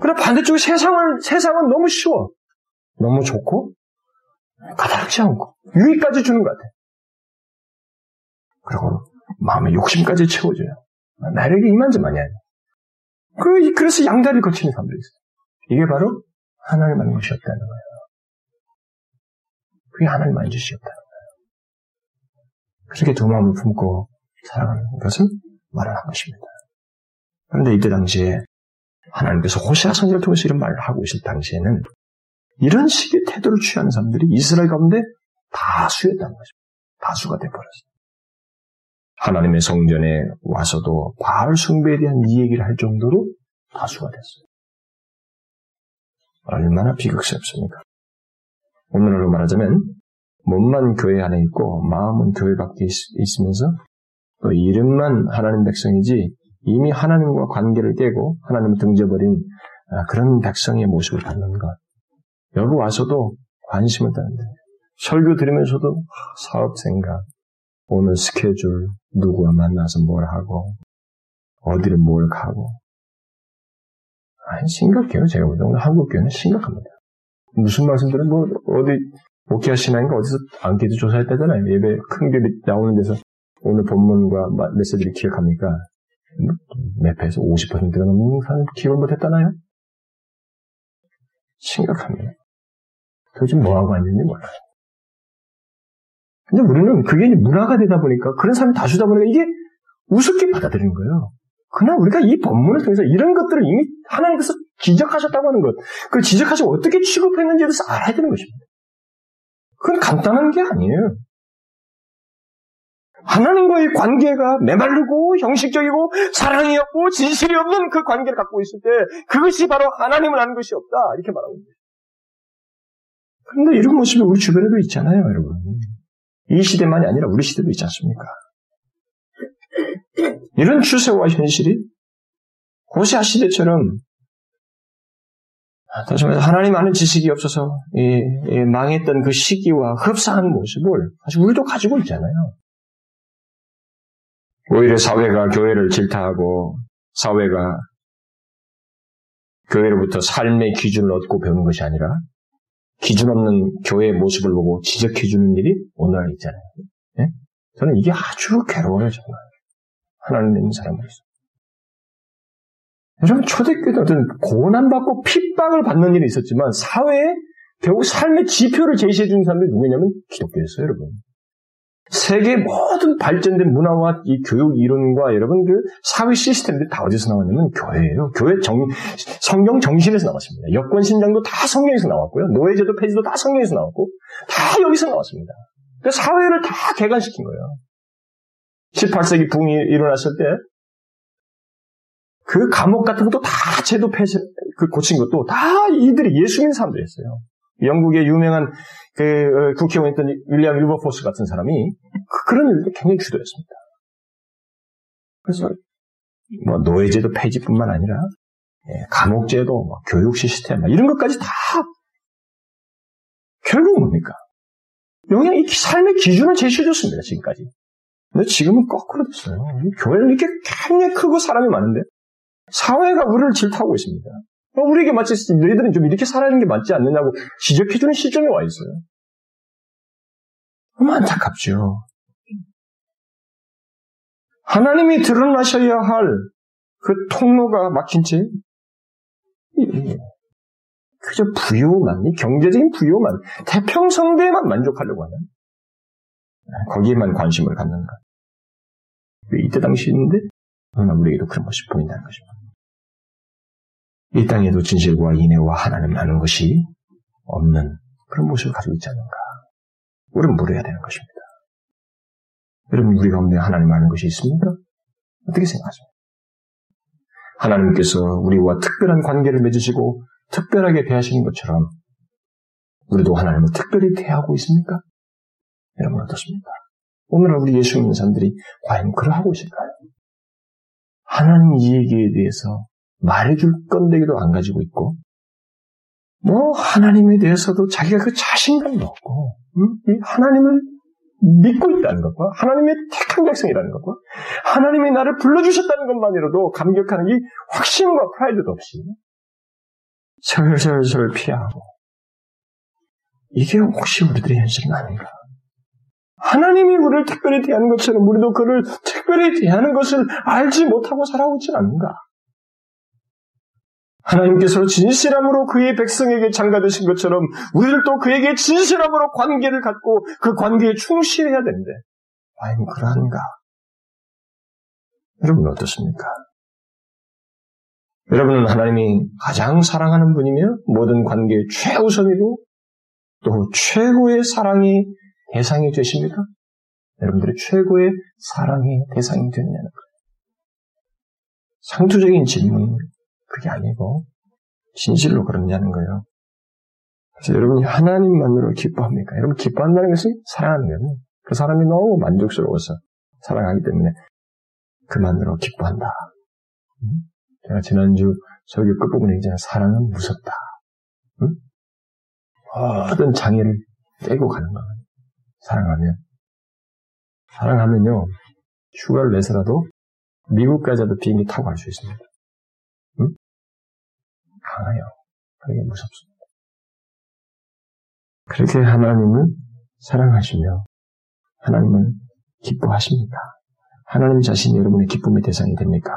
그러나 반대쪽에 세상을, 세상은 너무 쉬워. 너무 좋고, 까다롭지 않고 유익까지 주는 것 같아요. 그리고 마음의 욕심까지 채워줘요. 나에게 이만저만이 아니야. 그, 그래서 양다리를 거치는 사람들이 있어요. 이게 바로 하나님 만 것이 없다는 거예요. 그게 하나님 만 것이 없다는 거예요. 그렇게 두 마음을 품고 살아가는 것을 말을 한 것입니다. 그런데 이때 당시에 하나님께서 호시아 선지를 통해서 이런 말을 하고 있을 당시에는 이런 식의 태도를 취하는 사람들이 이스라엘 가운데 다수였다는 거죠. 다수가 돼버렸어요. 하나님의 성전에 와서도 바알 숭배에 대한 이 얘기를 할 정도로 다수가 됐어요. 얼마나 비극스럽습니까? 오늘날로 말하자면 몸만 교회 안에 있고 마음은 교회 밖에 있, 으면서또 이름만 하나님 백성이지 이미 하나님과 관계를 깨고 하나님을 등져버린 아, 그런 백성의 모습을 갖는 것. 여기 와서도 관심을 따는데 설교 들으면서도 사업 생각, 오늘 스케줄, 누구와 만나서 뭘 하고, 어디를 뭘 가고. 아니, 심각해요. 제가 볼 때. 오늘 한국교회는 심각합니다. 무슨 말씀들은 뭐, 어디, 목회하 신앙인가 어디서 안케이트 조사했다잖아요. 예배 큰 교회 나오는 데서 오늘 본문과 메시지를 기억합니까? 몇 배에서 50%가 넘는 사람 기억을 못했다나요? 심각합니다. 도대체 뭐하고 왔는지 몰라요. 근데 우리는 그게 문화가 되다 보니까 그런 사람이 다수다 보니까 이게 우습게 받아들이는 거예요. 그러나 우리가 이 본문을 통해서 이런 것들을 이미 하나님께서 지적하셨다고 하는 것, 그 지적하시고 어떻게 취급했는지에 대해서 알아야 되는 것입니다. 그건 간단한 게 아니에요. 하나님과의 관계가 메마르고 형식적이고 사랑이 없고 진실이 없는 그 관계를 갖고 있을 때 그것이 바로 하나님을 아는 것이 없다 이렇게 말하고 있습니 다. 그런데 이런 모습이 우리 주변에도 있잖아요, 여러분. 이 시대만이 아니라 우리 시대도 있지 않습니까? 이런 추세와 현실이 고시아 시대처럼 다시 말해서 하나님 아는 지식이 없어서 이, 이 망했던 그 시기와 흡사한 모습을 사실 우리도 가지고 있잖아요. 오히려 사회가 교회를 질타하고 사회가 교회로부터 삶의 기준을 얻고 배우는 것이 아니라 기준 없는 교회의 모습을 보고 지적해주는 일이 오늘날 있잖아요. 네? 저는 이게 아주 괴로워요, 정말. 하나님 있는 사람으로서. 여러분, 초대교회도 어떤 고난받고 핍박을 받는 일이 있었지만, 사회에 결국 삶의 지표를 제시해주는 사람들이 누구냐면 기독교였어요, 여러분. 세계 모든 발전된 문화와 이 교육 이론과 여러분 그 사회 시스템들이 다 어디서 나왔냐면 교회예요. 교회 정, 성경 정신에서 나왔습니다. 여권 신장도 다 성경에서 나왔고요. 노예제도 폐지도 다 성경에서 나왔고 다 여기서 나왔습니다. 그 사회를 다 개간시킨 거예요. 18세기 붕이 일어났을 때 그 감옥 같은 것도 다 제도 폐지, 그 고친 것도 다 이들이 예수 믿는 사람들이었어요. 영국의 유명한 그 어, 국회의원이었던 윌리엄 윌버포스 같은 사람이 그, 런 일도 굉장히 주도했습니다. 그래서 뭐 노예제도 폐지뿐만 아니라 예, 감옥제도, 뭐 교육 시스템 뭐 이런 것까지 다 결국 뭡니까? 영양 이 삶의 기준을 제시해줬습니다 지금까지. 근데 지금은 거꾸로 됐어요. 교회는 이렇게 굉장히 크고 사람이 많은데 사회가 우리를 질타하고 있습니다. 어, 우리에게 마치 너희들은 좀 이렇게 살아가는 게 맞지 않느냐고 지적해주는 시점에 와 있어요. 너무 안타깝죠. 하나님이 드러나셔야 할 그 통로가 막힌 채 그저 부유만, 경제적인 부유만, 태평성대에만 만족하려고 하는 거기에만 관심을 갖는 것. 이때 당시인데 우리에게도 그런 모습이 보인다는 것입니다. 이 땅에도 진실과 인애와 하나님 아는 것이 없는 그런 모습을 가지고 있지 않는가. 우리는 물어야 되는 것입니다. 여러분, 우리 가운데 하나님 아는 것이 있습니까? 어떻게 생각하십니까? 하나님께서 우리와 특별한 관계를 맺으시고 특별하게 대하시는 것처럼 우리도 하나님을 특별히 대하고 있습니까? 여러분 어떻습니까? 오늘 우리 예수 믿는 사람들이 과연 그러하고 있을까요? 하나님 이 얘기에 대해서 말해줄 건데기도 안 가지고 있고, 뭐, 하나님에 대해서도 자기가 그 자신감도 없고, 음? 하나님을 믿고 있다는 것과, 하나님의 택한 백성이라는 것과, 하나님이 나를 불러주셨다는 것만으로도 감격하는 이 확신과 프라이드도 없이, 설설설 피하고, 이게 혹시 우리들의 현실은 아닌가? 하나님이 우리를 특별히 대하는 것처럼 우리도 그를 특별히 대하는 것을 알지 못하고 살아오지 않는가? 하나님께서 진실함으로 그의 백성에게 장가되신 것처럼 우리들도 그에게 진실함으로 관계를 갖고 그 관계에 충실해야 되는데 과연 그러한가? 여러분 어떻습니까? 여러분은 하나님이 가장 사랑하는 분이며 모든 관계의 최우선이고 또 최고의 사랑이 대상이 되십니까? 여러분들의 최고의 사랑의 대상이 되느냐는 거예요. 상투적인 질문은 그게 아니고 진실로 그러냐는 거예요. 그래서 여러분이 하나님만으로 기뻐합니까? 여러분 기뻐한다는 것은 사랑하는 거예요. 그 사람이 너무 만족스러워서 사랑하기 때문에 그만으로 기뻐한다. 제가 지난주 설교 끝부분에 있잖아요. 사랑은 무섭다. 응? 모든 장애를 떼고 가는 거예요. 사랑하면. 사랑하면요. 휴가를 내서라도 미국까지도 비행기 타고 갈 수 있습니다. 응? 강해요. 그게 무섭습니다. 그렇게 하나님을 사랑하시며 하나님을 기뻐하십니까? 하나님 자신이 여러분의 기쁨의 대상이 됩니까?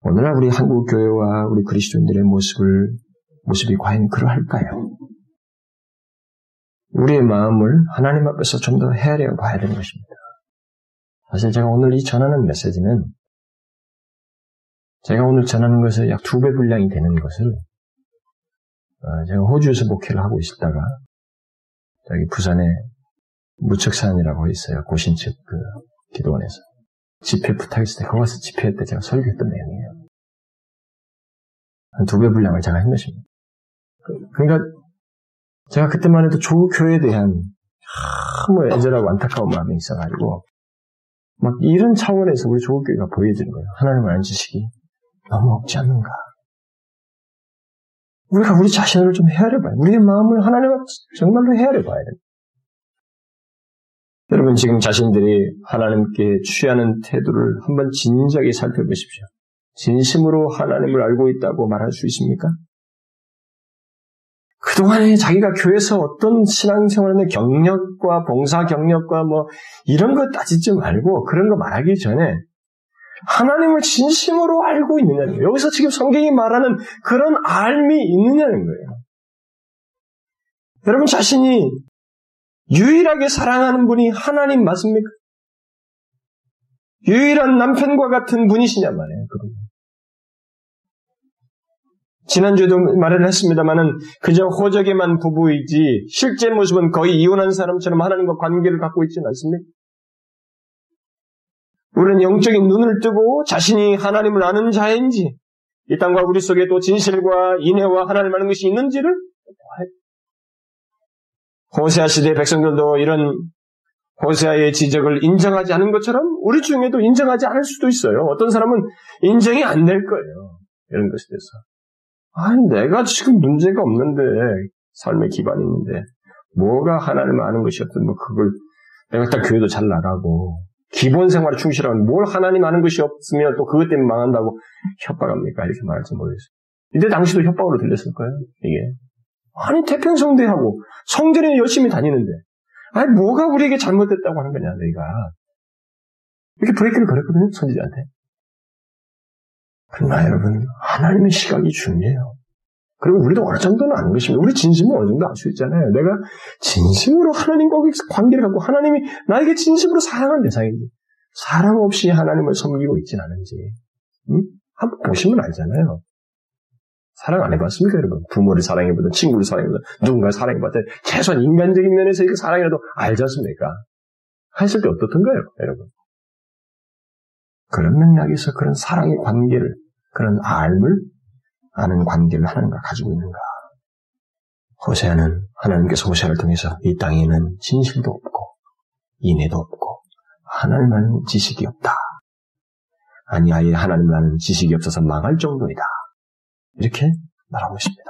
오늘날 우리 한국 교회와 우리 그리스도인들의 모습을 모습이 과연 그러할까요? 우리의 마음을 하나님 앞에서 좀 더 헤아려 봐야 되는 것입니다. 사실 제가 오늘 이 전하는 메시지는 제가 오늘 전하는 것에 약두 배 분량이 되는 것을 어, 제가 호주에서 목회를 하고 있다가 저기 부산에 무척산이라고 있어요. 고신측 그 기도원에서 집회 부탁했을 때 거기 가서 집회할 때 제가 설교했던 내용이에요. 한 두 배 분량을 제가 한 것입니다. 그, 그러니까 제가 그때만 해도 조교에 대한 너무 애절하고 안타까운 마음이 있어가지고 막 이런 차원에서 우리 조교회가 보여지는 거예요. 하나님을 아는 지식이 너무 없지 않는가. 우리가 우리 자신을 좀 헤아려 봐요. 우리의 마음을 하나님 앞 정말로 헤아려 봐야 돼요. 여러분 지금 자신들이 하나님께 취하는 태도를 한번 진지하게 살펴보십시오. 진심으로 하나님을 알고 있다고 말할 수 있습니까? 그동안에 자기가 교회에서 어떤 신앙생활의 경력과 봉사 경력과 뭐 이런 거 따지지 말고 그런 거 말하기 전에 하나님을 진심으로 알고 거예요. 여기서 지금 성경이 말하는 그런 알미 있느냐는 거예요. 여러분 자신이 유일하게 사랑하는 분이 하나님 맞습니까? 유일한 남편과 같은 분이시냐 말이에요. 그분. 지난주에도 말을 했습니다만은 그저 호적에만 부부이지 실제 모습은 거의 이혼한 사람처럼 하나님과 관계를 갖고 있지는 않습니까? 우리는 영적인 눈을 뜨고 자신이 하나님을 아는 자인지 이 땅과 우리 속에 또 진실과 인애와 하나님 아는 것이 있는지를 호세아 시대 백성들도 이런 호세아의 지적을 인정하지 않은 것처럼 우리 중에도 인정하지 않을 수도 있어요. 어떤 사람은 인정이 안 될 거예요. 이런 것에 대해서. 아니, 내가 지금 문제가 없는데, 삶의 기반이 있는데, 뭐가 하나님을 아는 것이 없든, 뭐, 그걸, 내가 딱 교회도 잘 나가고, 기본 생활에 충실하면 뭘 하나님 아는 것이 없으면 또 그것 때문에 망한다고 협박합니까? 이렇게 말할지 모르겠어요. 이때 당시도 협박으로 들렸을 거예요, 이게. 아니, 태평성대하고, 성전에 열심히 다니는데, 아니, 뭐가 우리에게 잘못됐다고 하는 거냐, 너희가. 이렇게 브레이크를 걸었거든요, 선지자한테. 그러나 여러분, 하나님의 시각이 중요해요. 그리고 우리도 어느 정도는 아는 것입니다. 우리 진심은 어느 정도 알 수 있잖아요. 내가 진심으로 하나님과 관계를 갖고 하나님이 나에게 진심으로 사랑하는 대상인지, 사랑 없이 하나님을 섬기고 있진 않은지, 응? 한번 보시면 알잖아요. 사랑 안 해봤습니까, 여러분? 부모를 사랑해보든, 친구를 사랑해보든, 누군가를 사랑해봤든, 최소한 인간적인 면에서 그 사랑이라도 알지 않습니까? 했을 때 어떻던가요, 여러분? 그런 맥락에서 그런 사랑의 관계를, 그런 알을 아는 관계를 하나님과 가지고 있는가? 호세아는 하나님께서 호세아를 통해서 이 땅에는 진실도 없고 인애도 없고 하나님 아는 지식이 없다. 아니 아예 하나님 아는 지식이 없어서 망할 정도이다. 이렇게 말하고 있습니다.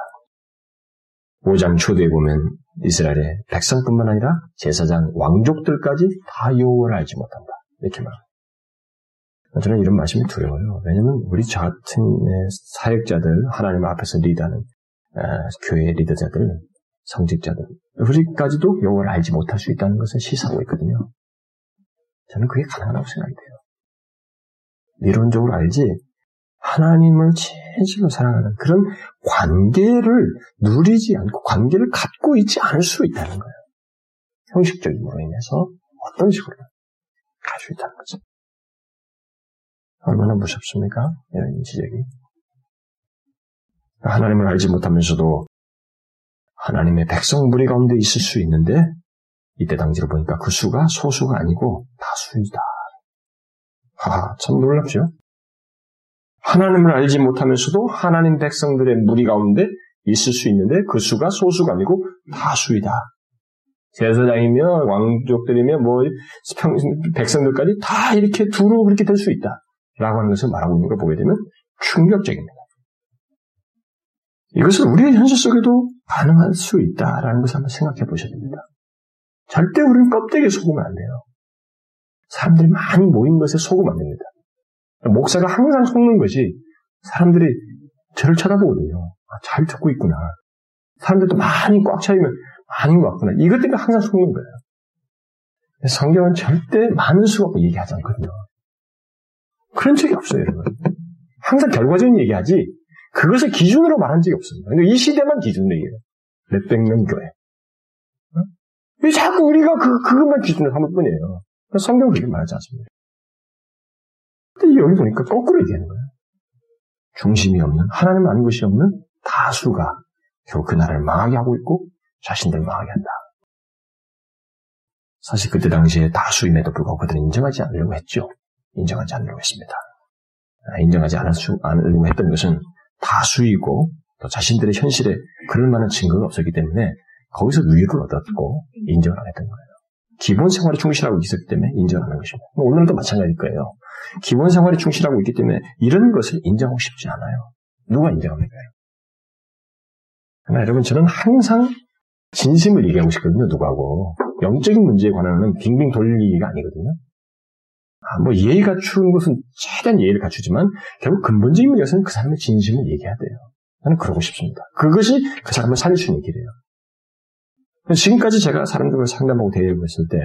5장 초대에 보면 이스라엘의 백성뿐만 아니라 제사장 왕족들까지 다 여호와를 알지 못한다. 이렇게 말합니다. 저는 이런 말씀이 두려워요. 왜냐하면 우리 저 같은 사역자들, 하나님 앞에서 리드하는 어, 교회 리더자들, 성직자들, 우리까지도 영어를 알지 못할 수 있다는 것을 시사하고 있거든요. 저는 그게 가능하다고 생각이 돼요. 이론적으로 알지, 하나님을 진실로 사랑하는 그런 관계를 누리지 않고 관계를 갖고 있지 않을 수 있다는 거예요. 형식적인으로 인해서 어떤 식으로 가지고 있다는 거죠. 얼마나 무섭습니까? 이런 지적이. 하나님을 알지 못하면서도 하나님의 백성 무리 가운데 있을 수 있는데 이때 당시로 보니까 그 수가 소수가 아니고 다수이다. 하하, 참 놀랍죠? 하나님을 알지 못하면서도 하나님 백성들의 무리 가운데 있을 수 있는데 그 수가 소수가 아니고 다수이다. 제사장이며 왕족들이며 뭐 평, 백성들까지 다 이렇게 두루 그렇게 될 수 있다. 라고 하는 것을 말하고 있는 걸 보게 되면 충격적입니다. 이것은 우리의 현실 속에도 가능할 수 있다라는 것을 한번 생각해 보셔야 됩니다. 절대 우리는 껍데기에 속으면 안 돼요. 사람들이 많이 모인 것에 속으면 안 됩니다. 목사가 항상 속는 것이 사람들이 저를 쳐다보거든요. 아, 잘 듣고 있구나. 사람들도 많이 꽉 차이면 많이 왔구나. 이것 때문에 항상 속는 거예요. 성경은 절대 많은 수가 없고 얘기하지 않거든요. 그런 적이 없어요, 여러분. 항상 결과적인 얘기하지, 그것을 기준으로 말한 적이 없습니다. 이 시대만 기준으로 얘기해요. 몇백 명 교회. 왜 자꾸 우리가 그, 그것만 기준으로 삼을 뿐이에요. 성경은 그렇게 말하지 않습니다. 근데 여기 보니까 거꾸로 얘기하는 거예요. 중심이 없는, 하나님 아는 것이 없는 다수가 결국 그 나라를 망하게 하고 있고 자신들 망하게 한다. 사실 그때 당시에 다수임에도 불구하고 그들은 인정하지 않으려고 했죠. 인정하지 않으려고 했습니다. 아, 인정하지 않으려고 했던 것은 다수이고 또 자신들의 현실에 그럴 만한 증거가 없었기 때문에 거기서 위로를 얻었고 인정을 안 했던 거예요. 기본 생활에 충실하고 있었기 때문에 인정하는 것입니다. 뭐 오늘도 마찬가지일 거예요. 기본 생활에 충실하고 있기 때문에 이런 것을 인정하고 싶지 않아요. 누가 인정합니까? 그러나 여러분 저는 항상 진심을 얘기하고 싶거든요. 누구하고 영적인 문제에 관한은 빙빙 돌리기가 아니거든요. 아, 뭐 예의 갖추는 것은 최대한 예의를 갖추지만 결국 근본적인 문제에서는 그 사람의 진심을 얘기해야 돼요. 나는 그러고 싶습니다. 그것이 그 사람을 살릴 수 있는 길이에요. 지금까지 제가 사람들과 상담하고 대화를 했을 때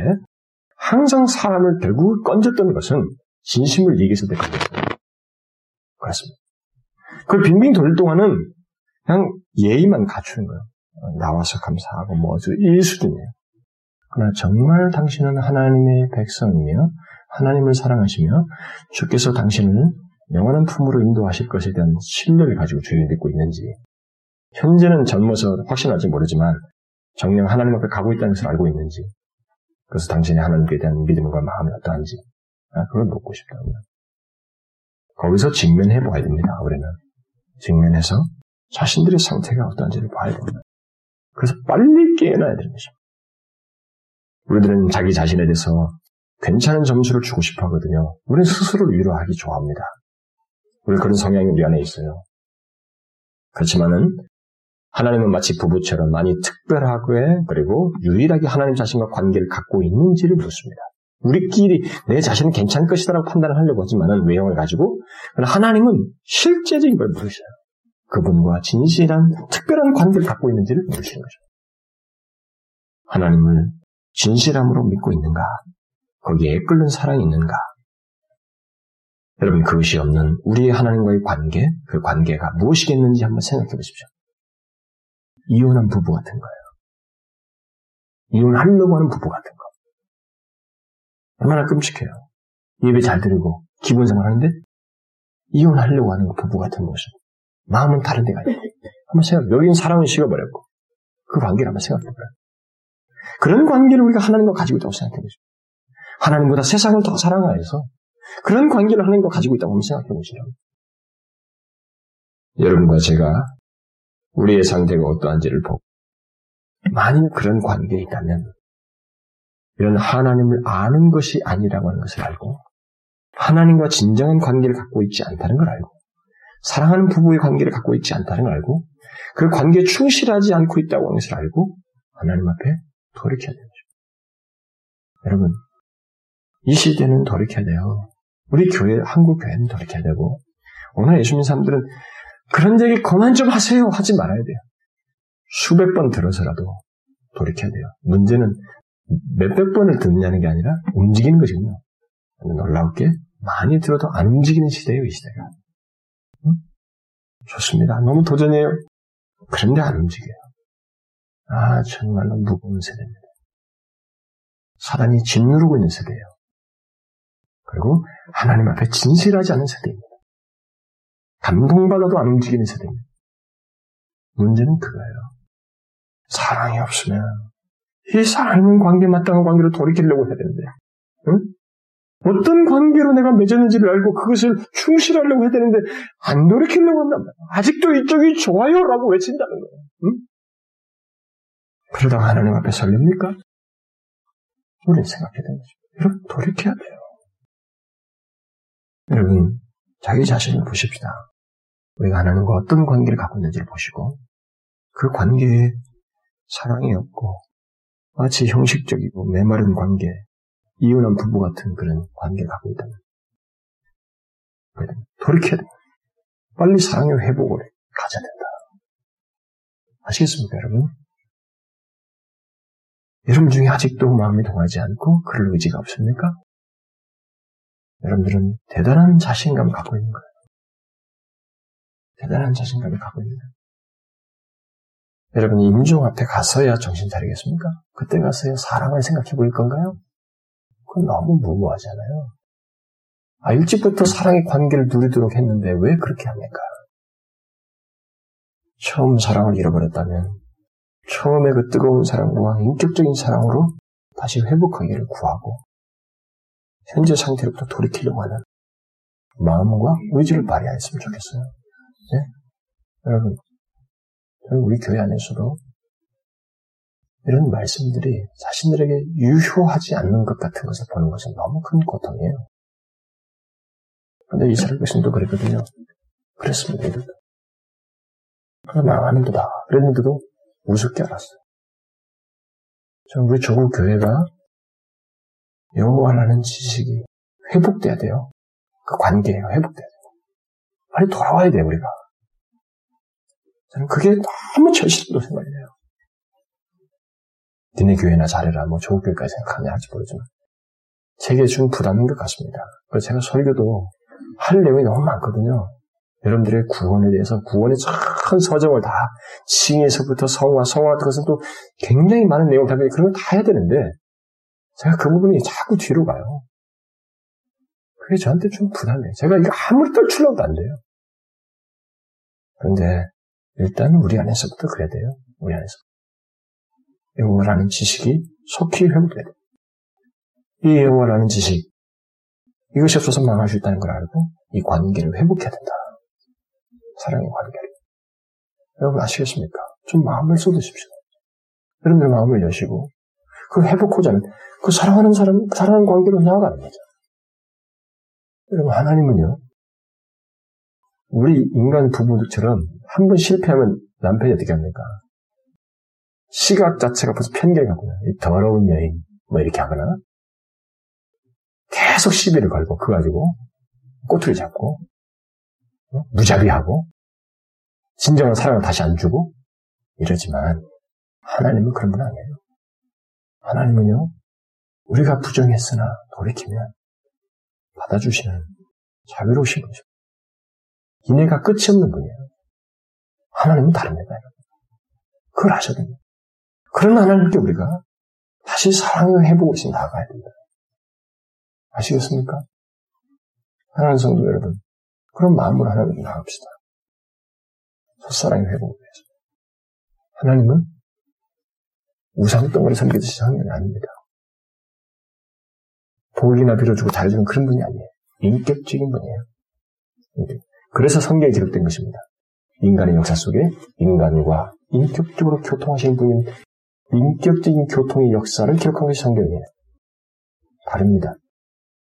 항상 사람을 결국 건졌던 것은 진심을 때 건졌어요. 그렇습니다. 그걸 빙빙 돌릴 동안은 그냥 예의만 갖추는 거예요. 나와서 감사하고 뭐이 수준이에요. 그러나 정말 당신은 하나님의 백성이며 하나님을 사랑하시며 주께서 당신을 영원한 품으로 인도하실 것에 대한 신뢰를 가지고 주님을 믿고 있는지 현재는 젊어서 확신할지 모르지만 정령 하나님 앞에 가고 있다는 것을 알고 있는지 그래서 당신이 하나님께 대한 믿음과 마음이 어떠한지 아, 그걸 묻고 싶다고요. 거기서 직면해 봐야 됩니다. 우리는 직면해서 자신들의 상태가 어떠한지를 봐야 됩니다. 그래서 빨리 깨어나야 되는 것입니다. 우리들은 자기 자신에 대해서 괜찮은 점수를 주고 싶어 하거든요. 우리는 스스로를 위로하기 좋아합니다. 우리 그런 성향이 우리 안에 있어요. 그렇지만은 하나님은 마치 부부처럼 많이 특별하게 그리고 유일하게 하나님 자신과 관계를 갖고 있는지를 묻습니다. 우리끼리 내 자신은 괜찮을 것이다라고 판단을 하려고 하지만은 외형을 가지고 하나님은 실제적인 걸 물으셔요. 그분과 진실한 특별한 관계를 갖고 있는지를 물으시는 거죠. 하나님을 진실함으로 믿고 있는가? 거기에 끓는 사랑이 있는가? 여러분 그것이 없는 우리의 하나님과의 관계, 그 관계가 무엇이겠는지 한번 생각해 보십시오. 이혼한 부부 같은 거예요. 이혼하려고 하는 부부 같은 거. 얼마나 끔찍해요. 예배 잘 드리고 기본 생활 하는데 이혼하려고 하는 부부 같은 모습. 마음은 다른 데가 있고. 한번 생각, 여기는 사랑은 식어버렸고, 그 관계를 한번 생각해보라. 그런 관계를 우리가 하나님과 가지고 있다고 생각해보시죠. 하나님보다 세상을 더 사랑하여서 그런 관계를 하나님과 가지고 있다고 한번 생각해 보시라고. 여러분과 제가 우리의 상태가 어떠한지를 보고, 만일 그런 관계에 있다면, 이런 하나님을 아는 것이 아니라고 하는 것을 알고, 하나님과 진정한 관계를 갖고 있지 않다는 걸 알고, 사랑하는 부부의 관계를 갖고 있지 않다는 걸 알고 그 관계에 충실하지 않고 있다고 하는 것을 알고 하나님 앞에 돌이켜야 되죠. 여러분, 이 시대는 돌이켜야 돼요. 우리 교회, 한국 교회는 돌이켜야 되고 오늘 예수님 사람들은 그런 얘기 그만 좀 하세요 하지 말아야 돼요. 수백 번 들어서라도 돌이켜야 돼요. 문제는 몇백 번을 듣느냐는 게 아니라 움직이는 것이군요. 놀라웠게 많이 들어도 안 움직이는 시대예요, 이 시대가. 좋습니다. 너무 도전해요. 그런데 안 움직여요. 아, 정말로 무거운 세대입니다. 사단이 짓누르고 있는 세대예요. 그리고 하나님 앞에 진실하지 않은 세대입니다. 감동받아도 안 움직이는 세대입니다. 문제는 그거예요. 사랑이 없으면 이 사랑하는 관계 마땅한 관계로 돌이키려고 해야 되는데, 응? 어떤 관계로 내가 맺었는지를 알고 그것을 충실하려고 해야 되는데 안 돌이키려고 한단 말이야. 아직도 이쪽이 좋아요라고 외친다는 거예요. 응? 그러다가 하나님 앞에 설립니까? 우리는 생각해야 되는 거죠. 여러분 돌이켜야 돼요. 여러분 자기 자신을 보십시다. 우리가 하나님과 어떤 관계를 갖고 있는지를 보시고 그 관계에 사랑이 없고 마치 형식적이고 메마른 관계, 이혼한 부부 같은 그런 관계를 갖고 있다면 돌이켜야 돼. 빨리 사랑의 회복을 가져야 된다. 아시겠습니까, 여러분? 여러분 중에 아직도 마음이 동하지 않고 그럴 의지가 없습니까? 여러분들은 대단한 자신감을 갖고 있는 거예요. 대단한 자신감을 갖고 있는 거예요. 여러분이 임종 앞에 가서야 정신 차리겠습니까? 그때 가서야 사랑을 생각해 볼 건가요? 그건 너무 무모하잖아요. 아, 일찍부터 사랑의 관계를 누리도록 했는데 왜 그렇게 합니까? 처음 사랑을 잃어버렸다면 처음에 그 뜨거운 사랑과 인격적인 사랑으로 다시 회복하기를 구하고 현재 상태로부터 돌이키려고 하는 마음과 의지를 발휘하였으면 좋겠어요. 네? 여러분, 우리 교회 안에서도 이런 말씀들이 자신들에게 유효하지 않는 것 같은 것을 보는 것은 너무 큰 고통이에요. 그런데 이스라엘 백성도 그랬거든요. 그랬습니다, 이들도. 그래 망하는 거다. 그랬는데도 우습게 알았어요. 전 우리 조국 교회가 영어하라는 지식이 회복돼야 돼요. 그 관계가 회복돼야 돼요. 빨리 돌아와야 돼요, 우리가. 저는 그게 너무 절실하다고 생각해요. 니네 교회나 잘해라, 뭐 조국 교회까지 생각하냐 할지 모르지만 제게 준 부담인 것 같습니다. 그래서 제가 설교도 할 내용이 너무 많거든요. 여러분들의 구원에 대해서 구원의 큰 서정을 다 칭에서부터 성화, 성화 같은 것은 또 굉장히 많은 내용 담겨 그런 걸 다 해야 되는데 제가 그 부분이 자꾸 뒤로 가요. 그게 저한테 좀 부담이에요. 제가 이거 아무리 떨출려도 안 돼요. 그런데 일단 우리 안에서부터 그래야 돼요. 우리 안에서. 영어라는 지식이 속히 회복돼야 돼요. 이 영어라는 지식, 이것이 없어서 망할 수 있다는 걸 알고 이 관계를 회복해야 된다. 사랑의 관계를. 여러분 아시겠습니까? 좀 마음을 쏟으십시오. 여러분들 마음을 여시고 그 회복하자 하는 그 사랑하는 사람, 사랑하는 관계로 나아가는 거죠. 여러분 하나님은요. 우리 인간 부부들처럼 한 번 실패하면 남편이 어떻게 합니까? 시각 자체가 벌써 편견이 갖고 이 더러운 여인 뭐 이렇게 하거나 계속 시비를 걸고 그 가지고 꼬투리 잡고 어? 무자비하고 진정한 사랑을 다시 안 주고 이러지만 하나님은 그런 분 아니에요. 하나님은요 우리가 부정했으나 돌이키면 받아주시는 자비로우신 분이죠. 이내가 끝이 없는 분이에요. 하나님은 다릅니다. 그걸 아셔야 됩니다. 그런 하나님께 우리가 다시 사랑을 해보고 나아가야 됩니다. 아시겠습니까? 하나님 성도 여러분, 그런 마음으로 하나님께 나갑시다. 첫사랑의 회복을 위해서. 하나님은 우상덩어리 섬기듯이 하는 아닙니다. 복이나 빌어주고 잘해주는 그런 분이 아니에요. 인격적인 분이에요. 그래서 성경에 기록된 것입니다. 인간의 역사 속에 인간과 인격적으로 교통하시는 분인 인격적인 교통의 역사를 기록한 것이 성경이에요. 다릅니다.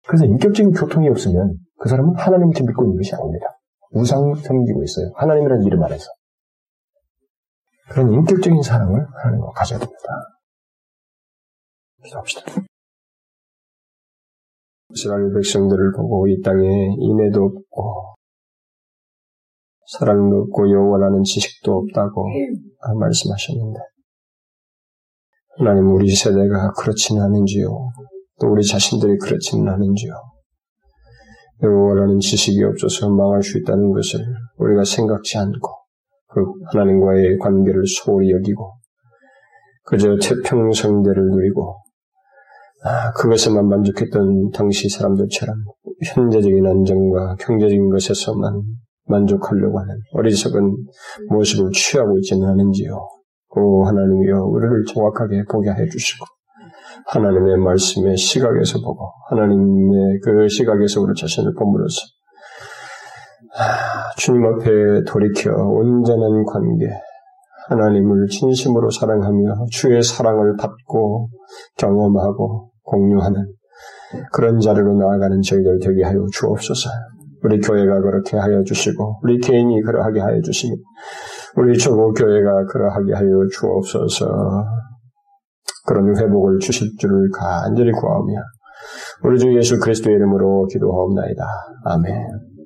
그래서 인격적인 교통이 없으면 그 사람은 하나님을 믿고 있는 것이 아닙니다. 우상 섬기고 있어요. 하나님이라는 이름 안에서. 그런 인격적인 사랑을 하나님과 가져야 됩니다. 기도합시다. 이스라엘 백성들을 보고 이 땅에 인애도 없고 사랑도 없고 영원하는 지식도 없다고 말씀하셨는데 하나님 우리 세대가 그렇지는 않은지요. 또 우리 자신들이 그렇지는 않은지요. 영원하는 지식이 없어서 망할 수 있다는 것을 우리가 생각지 않고 그 하나님과의 관계를 소홀히 여기고 그저 태평성대를 누리고 아, 그것에만 만족했던 당시 사람들처럼 현재적인 안정과 경제적인 것에서만 만족하려고 하는 어리석은 모습을 취하고 있지는 않은지요. 오 하나님이여 우리를 정확하게 보게 해 주시고 하나님의 말씀의 시각에서 보고 하나님의 그 시각에서 우리 자신을 보물어서 주님 앞에 돌이켜 온전한 관계 하나님을 진심으로 사랑하며 주의 사랑을 받고 경험하고 공유하는 그런 자리로 나아가는 저희들 되게 하여 주옵소서. 우리 교회가 그렇게 하여 주시고 우리 개인이 그러하게 하여 주시고 우리 조국 교회가 그러하게 하여 주옵소서. 그런 회복을 주실 줄을 간절히 구하며 우리 주 예수 그리스도의 이름으로 기도하옵나이다. 아멘.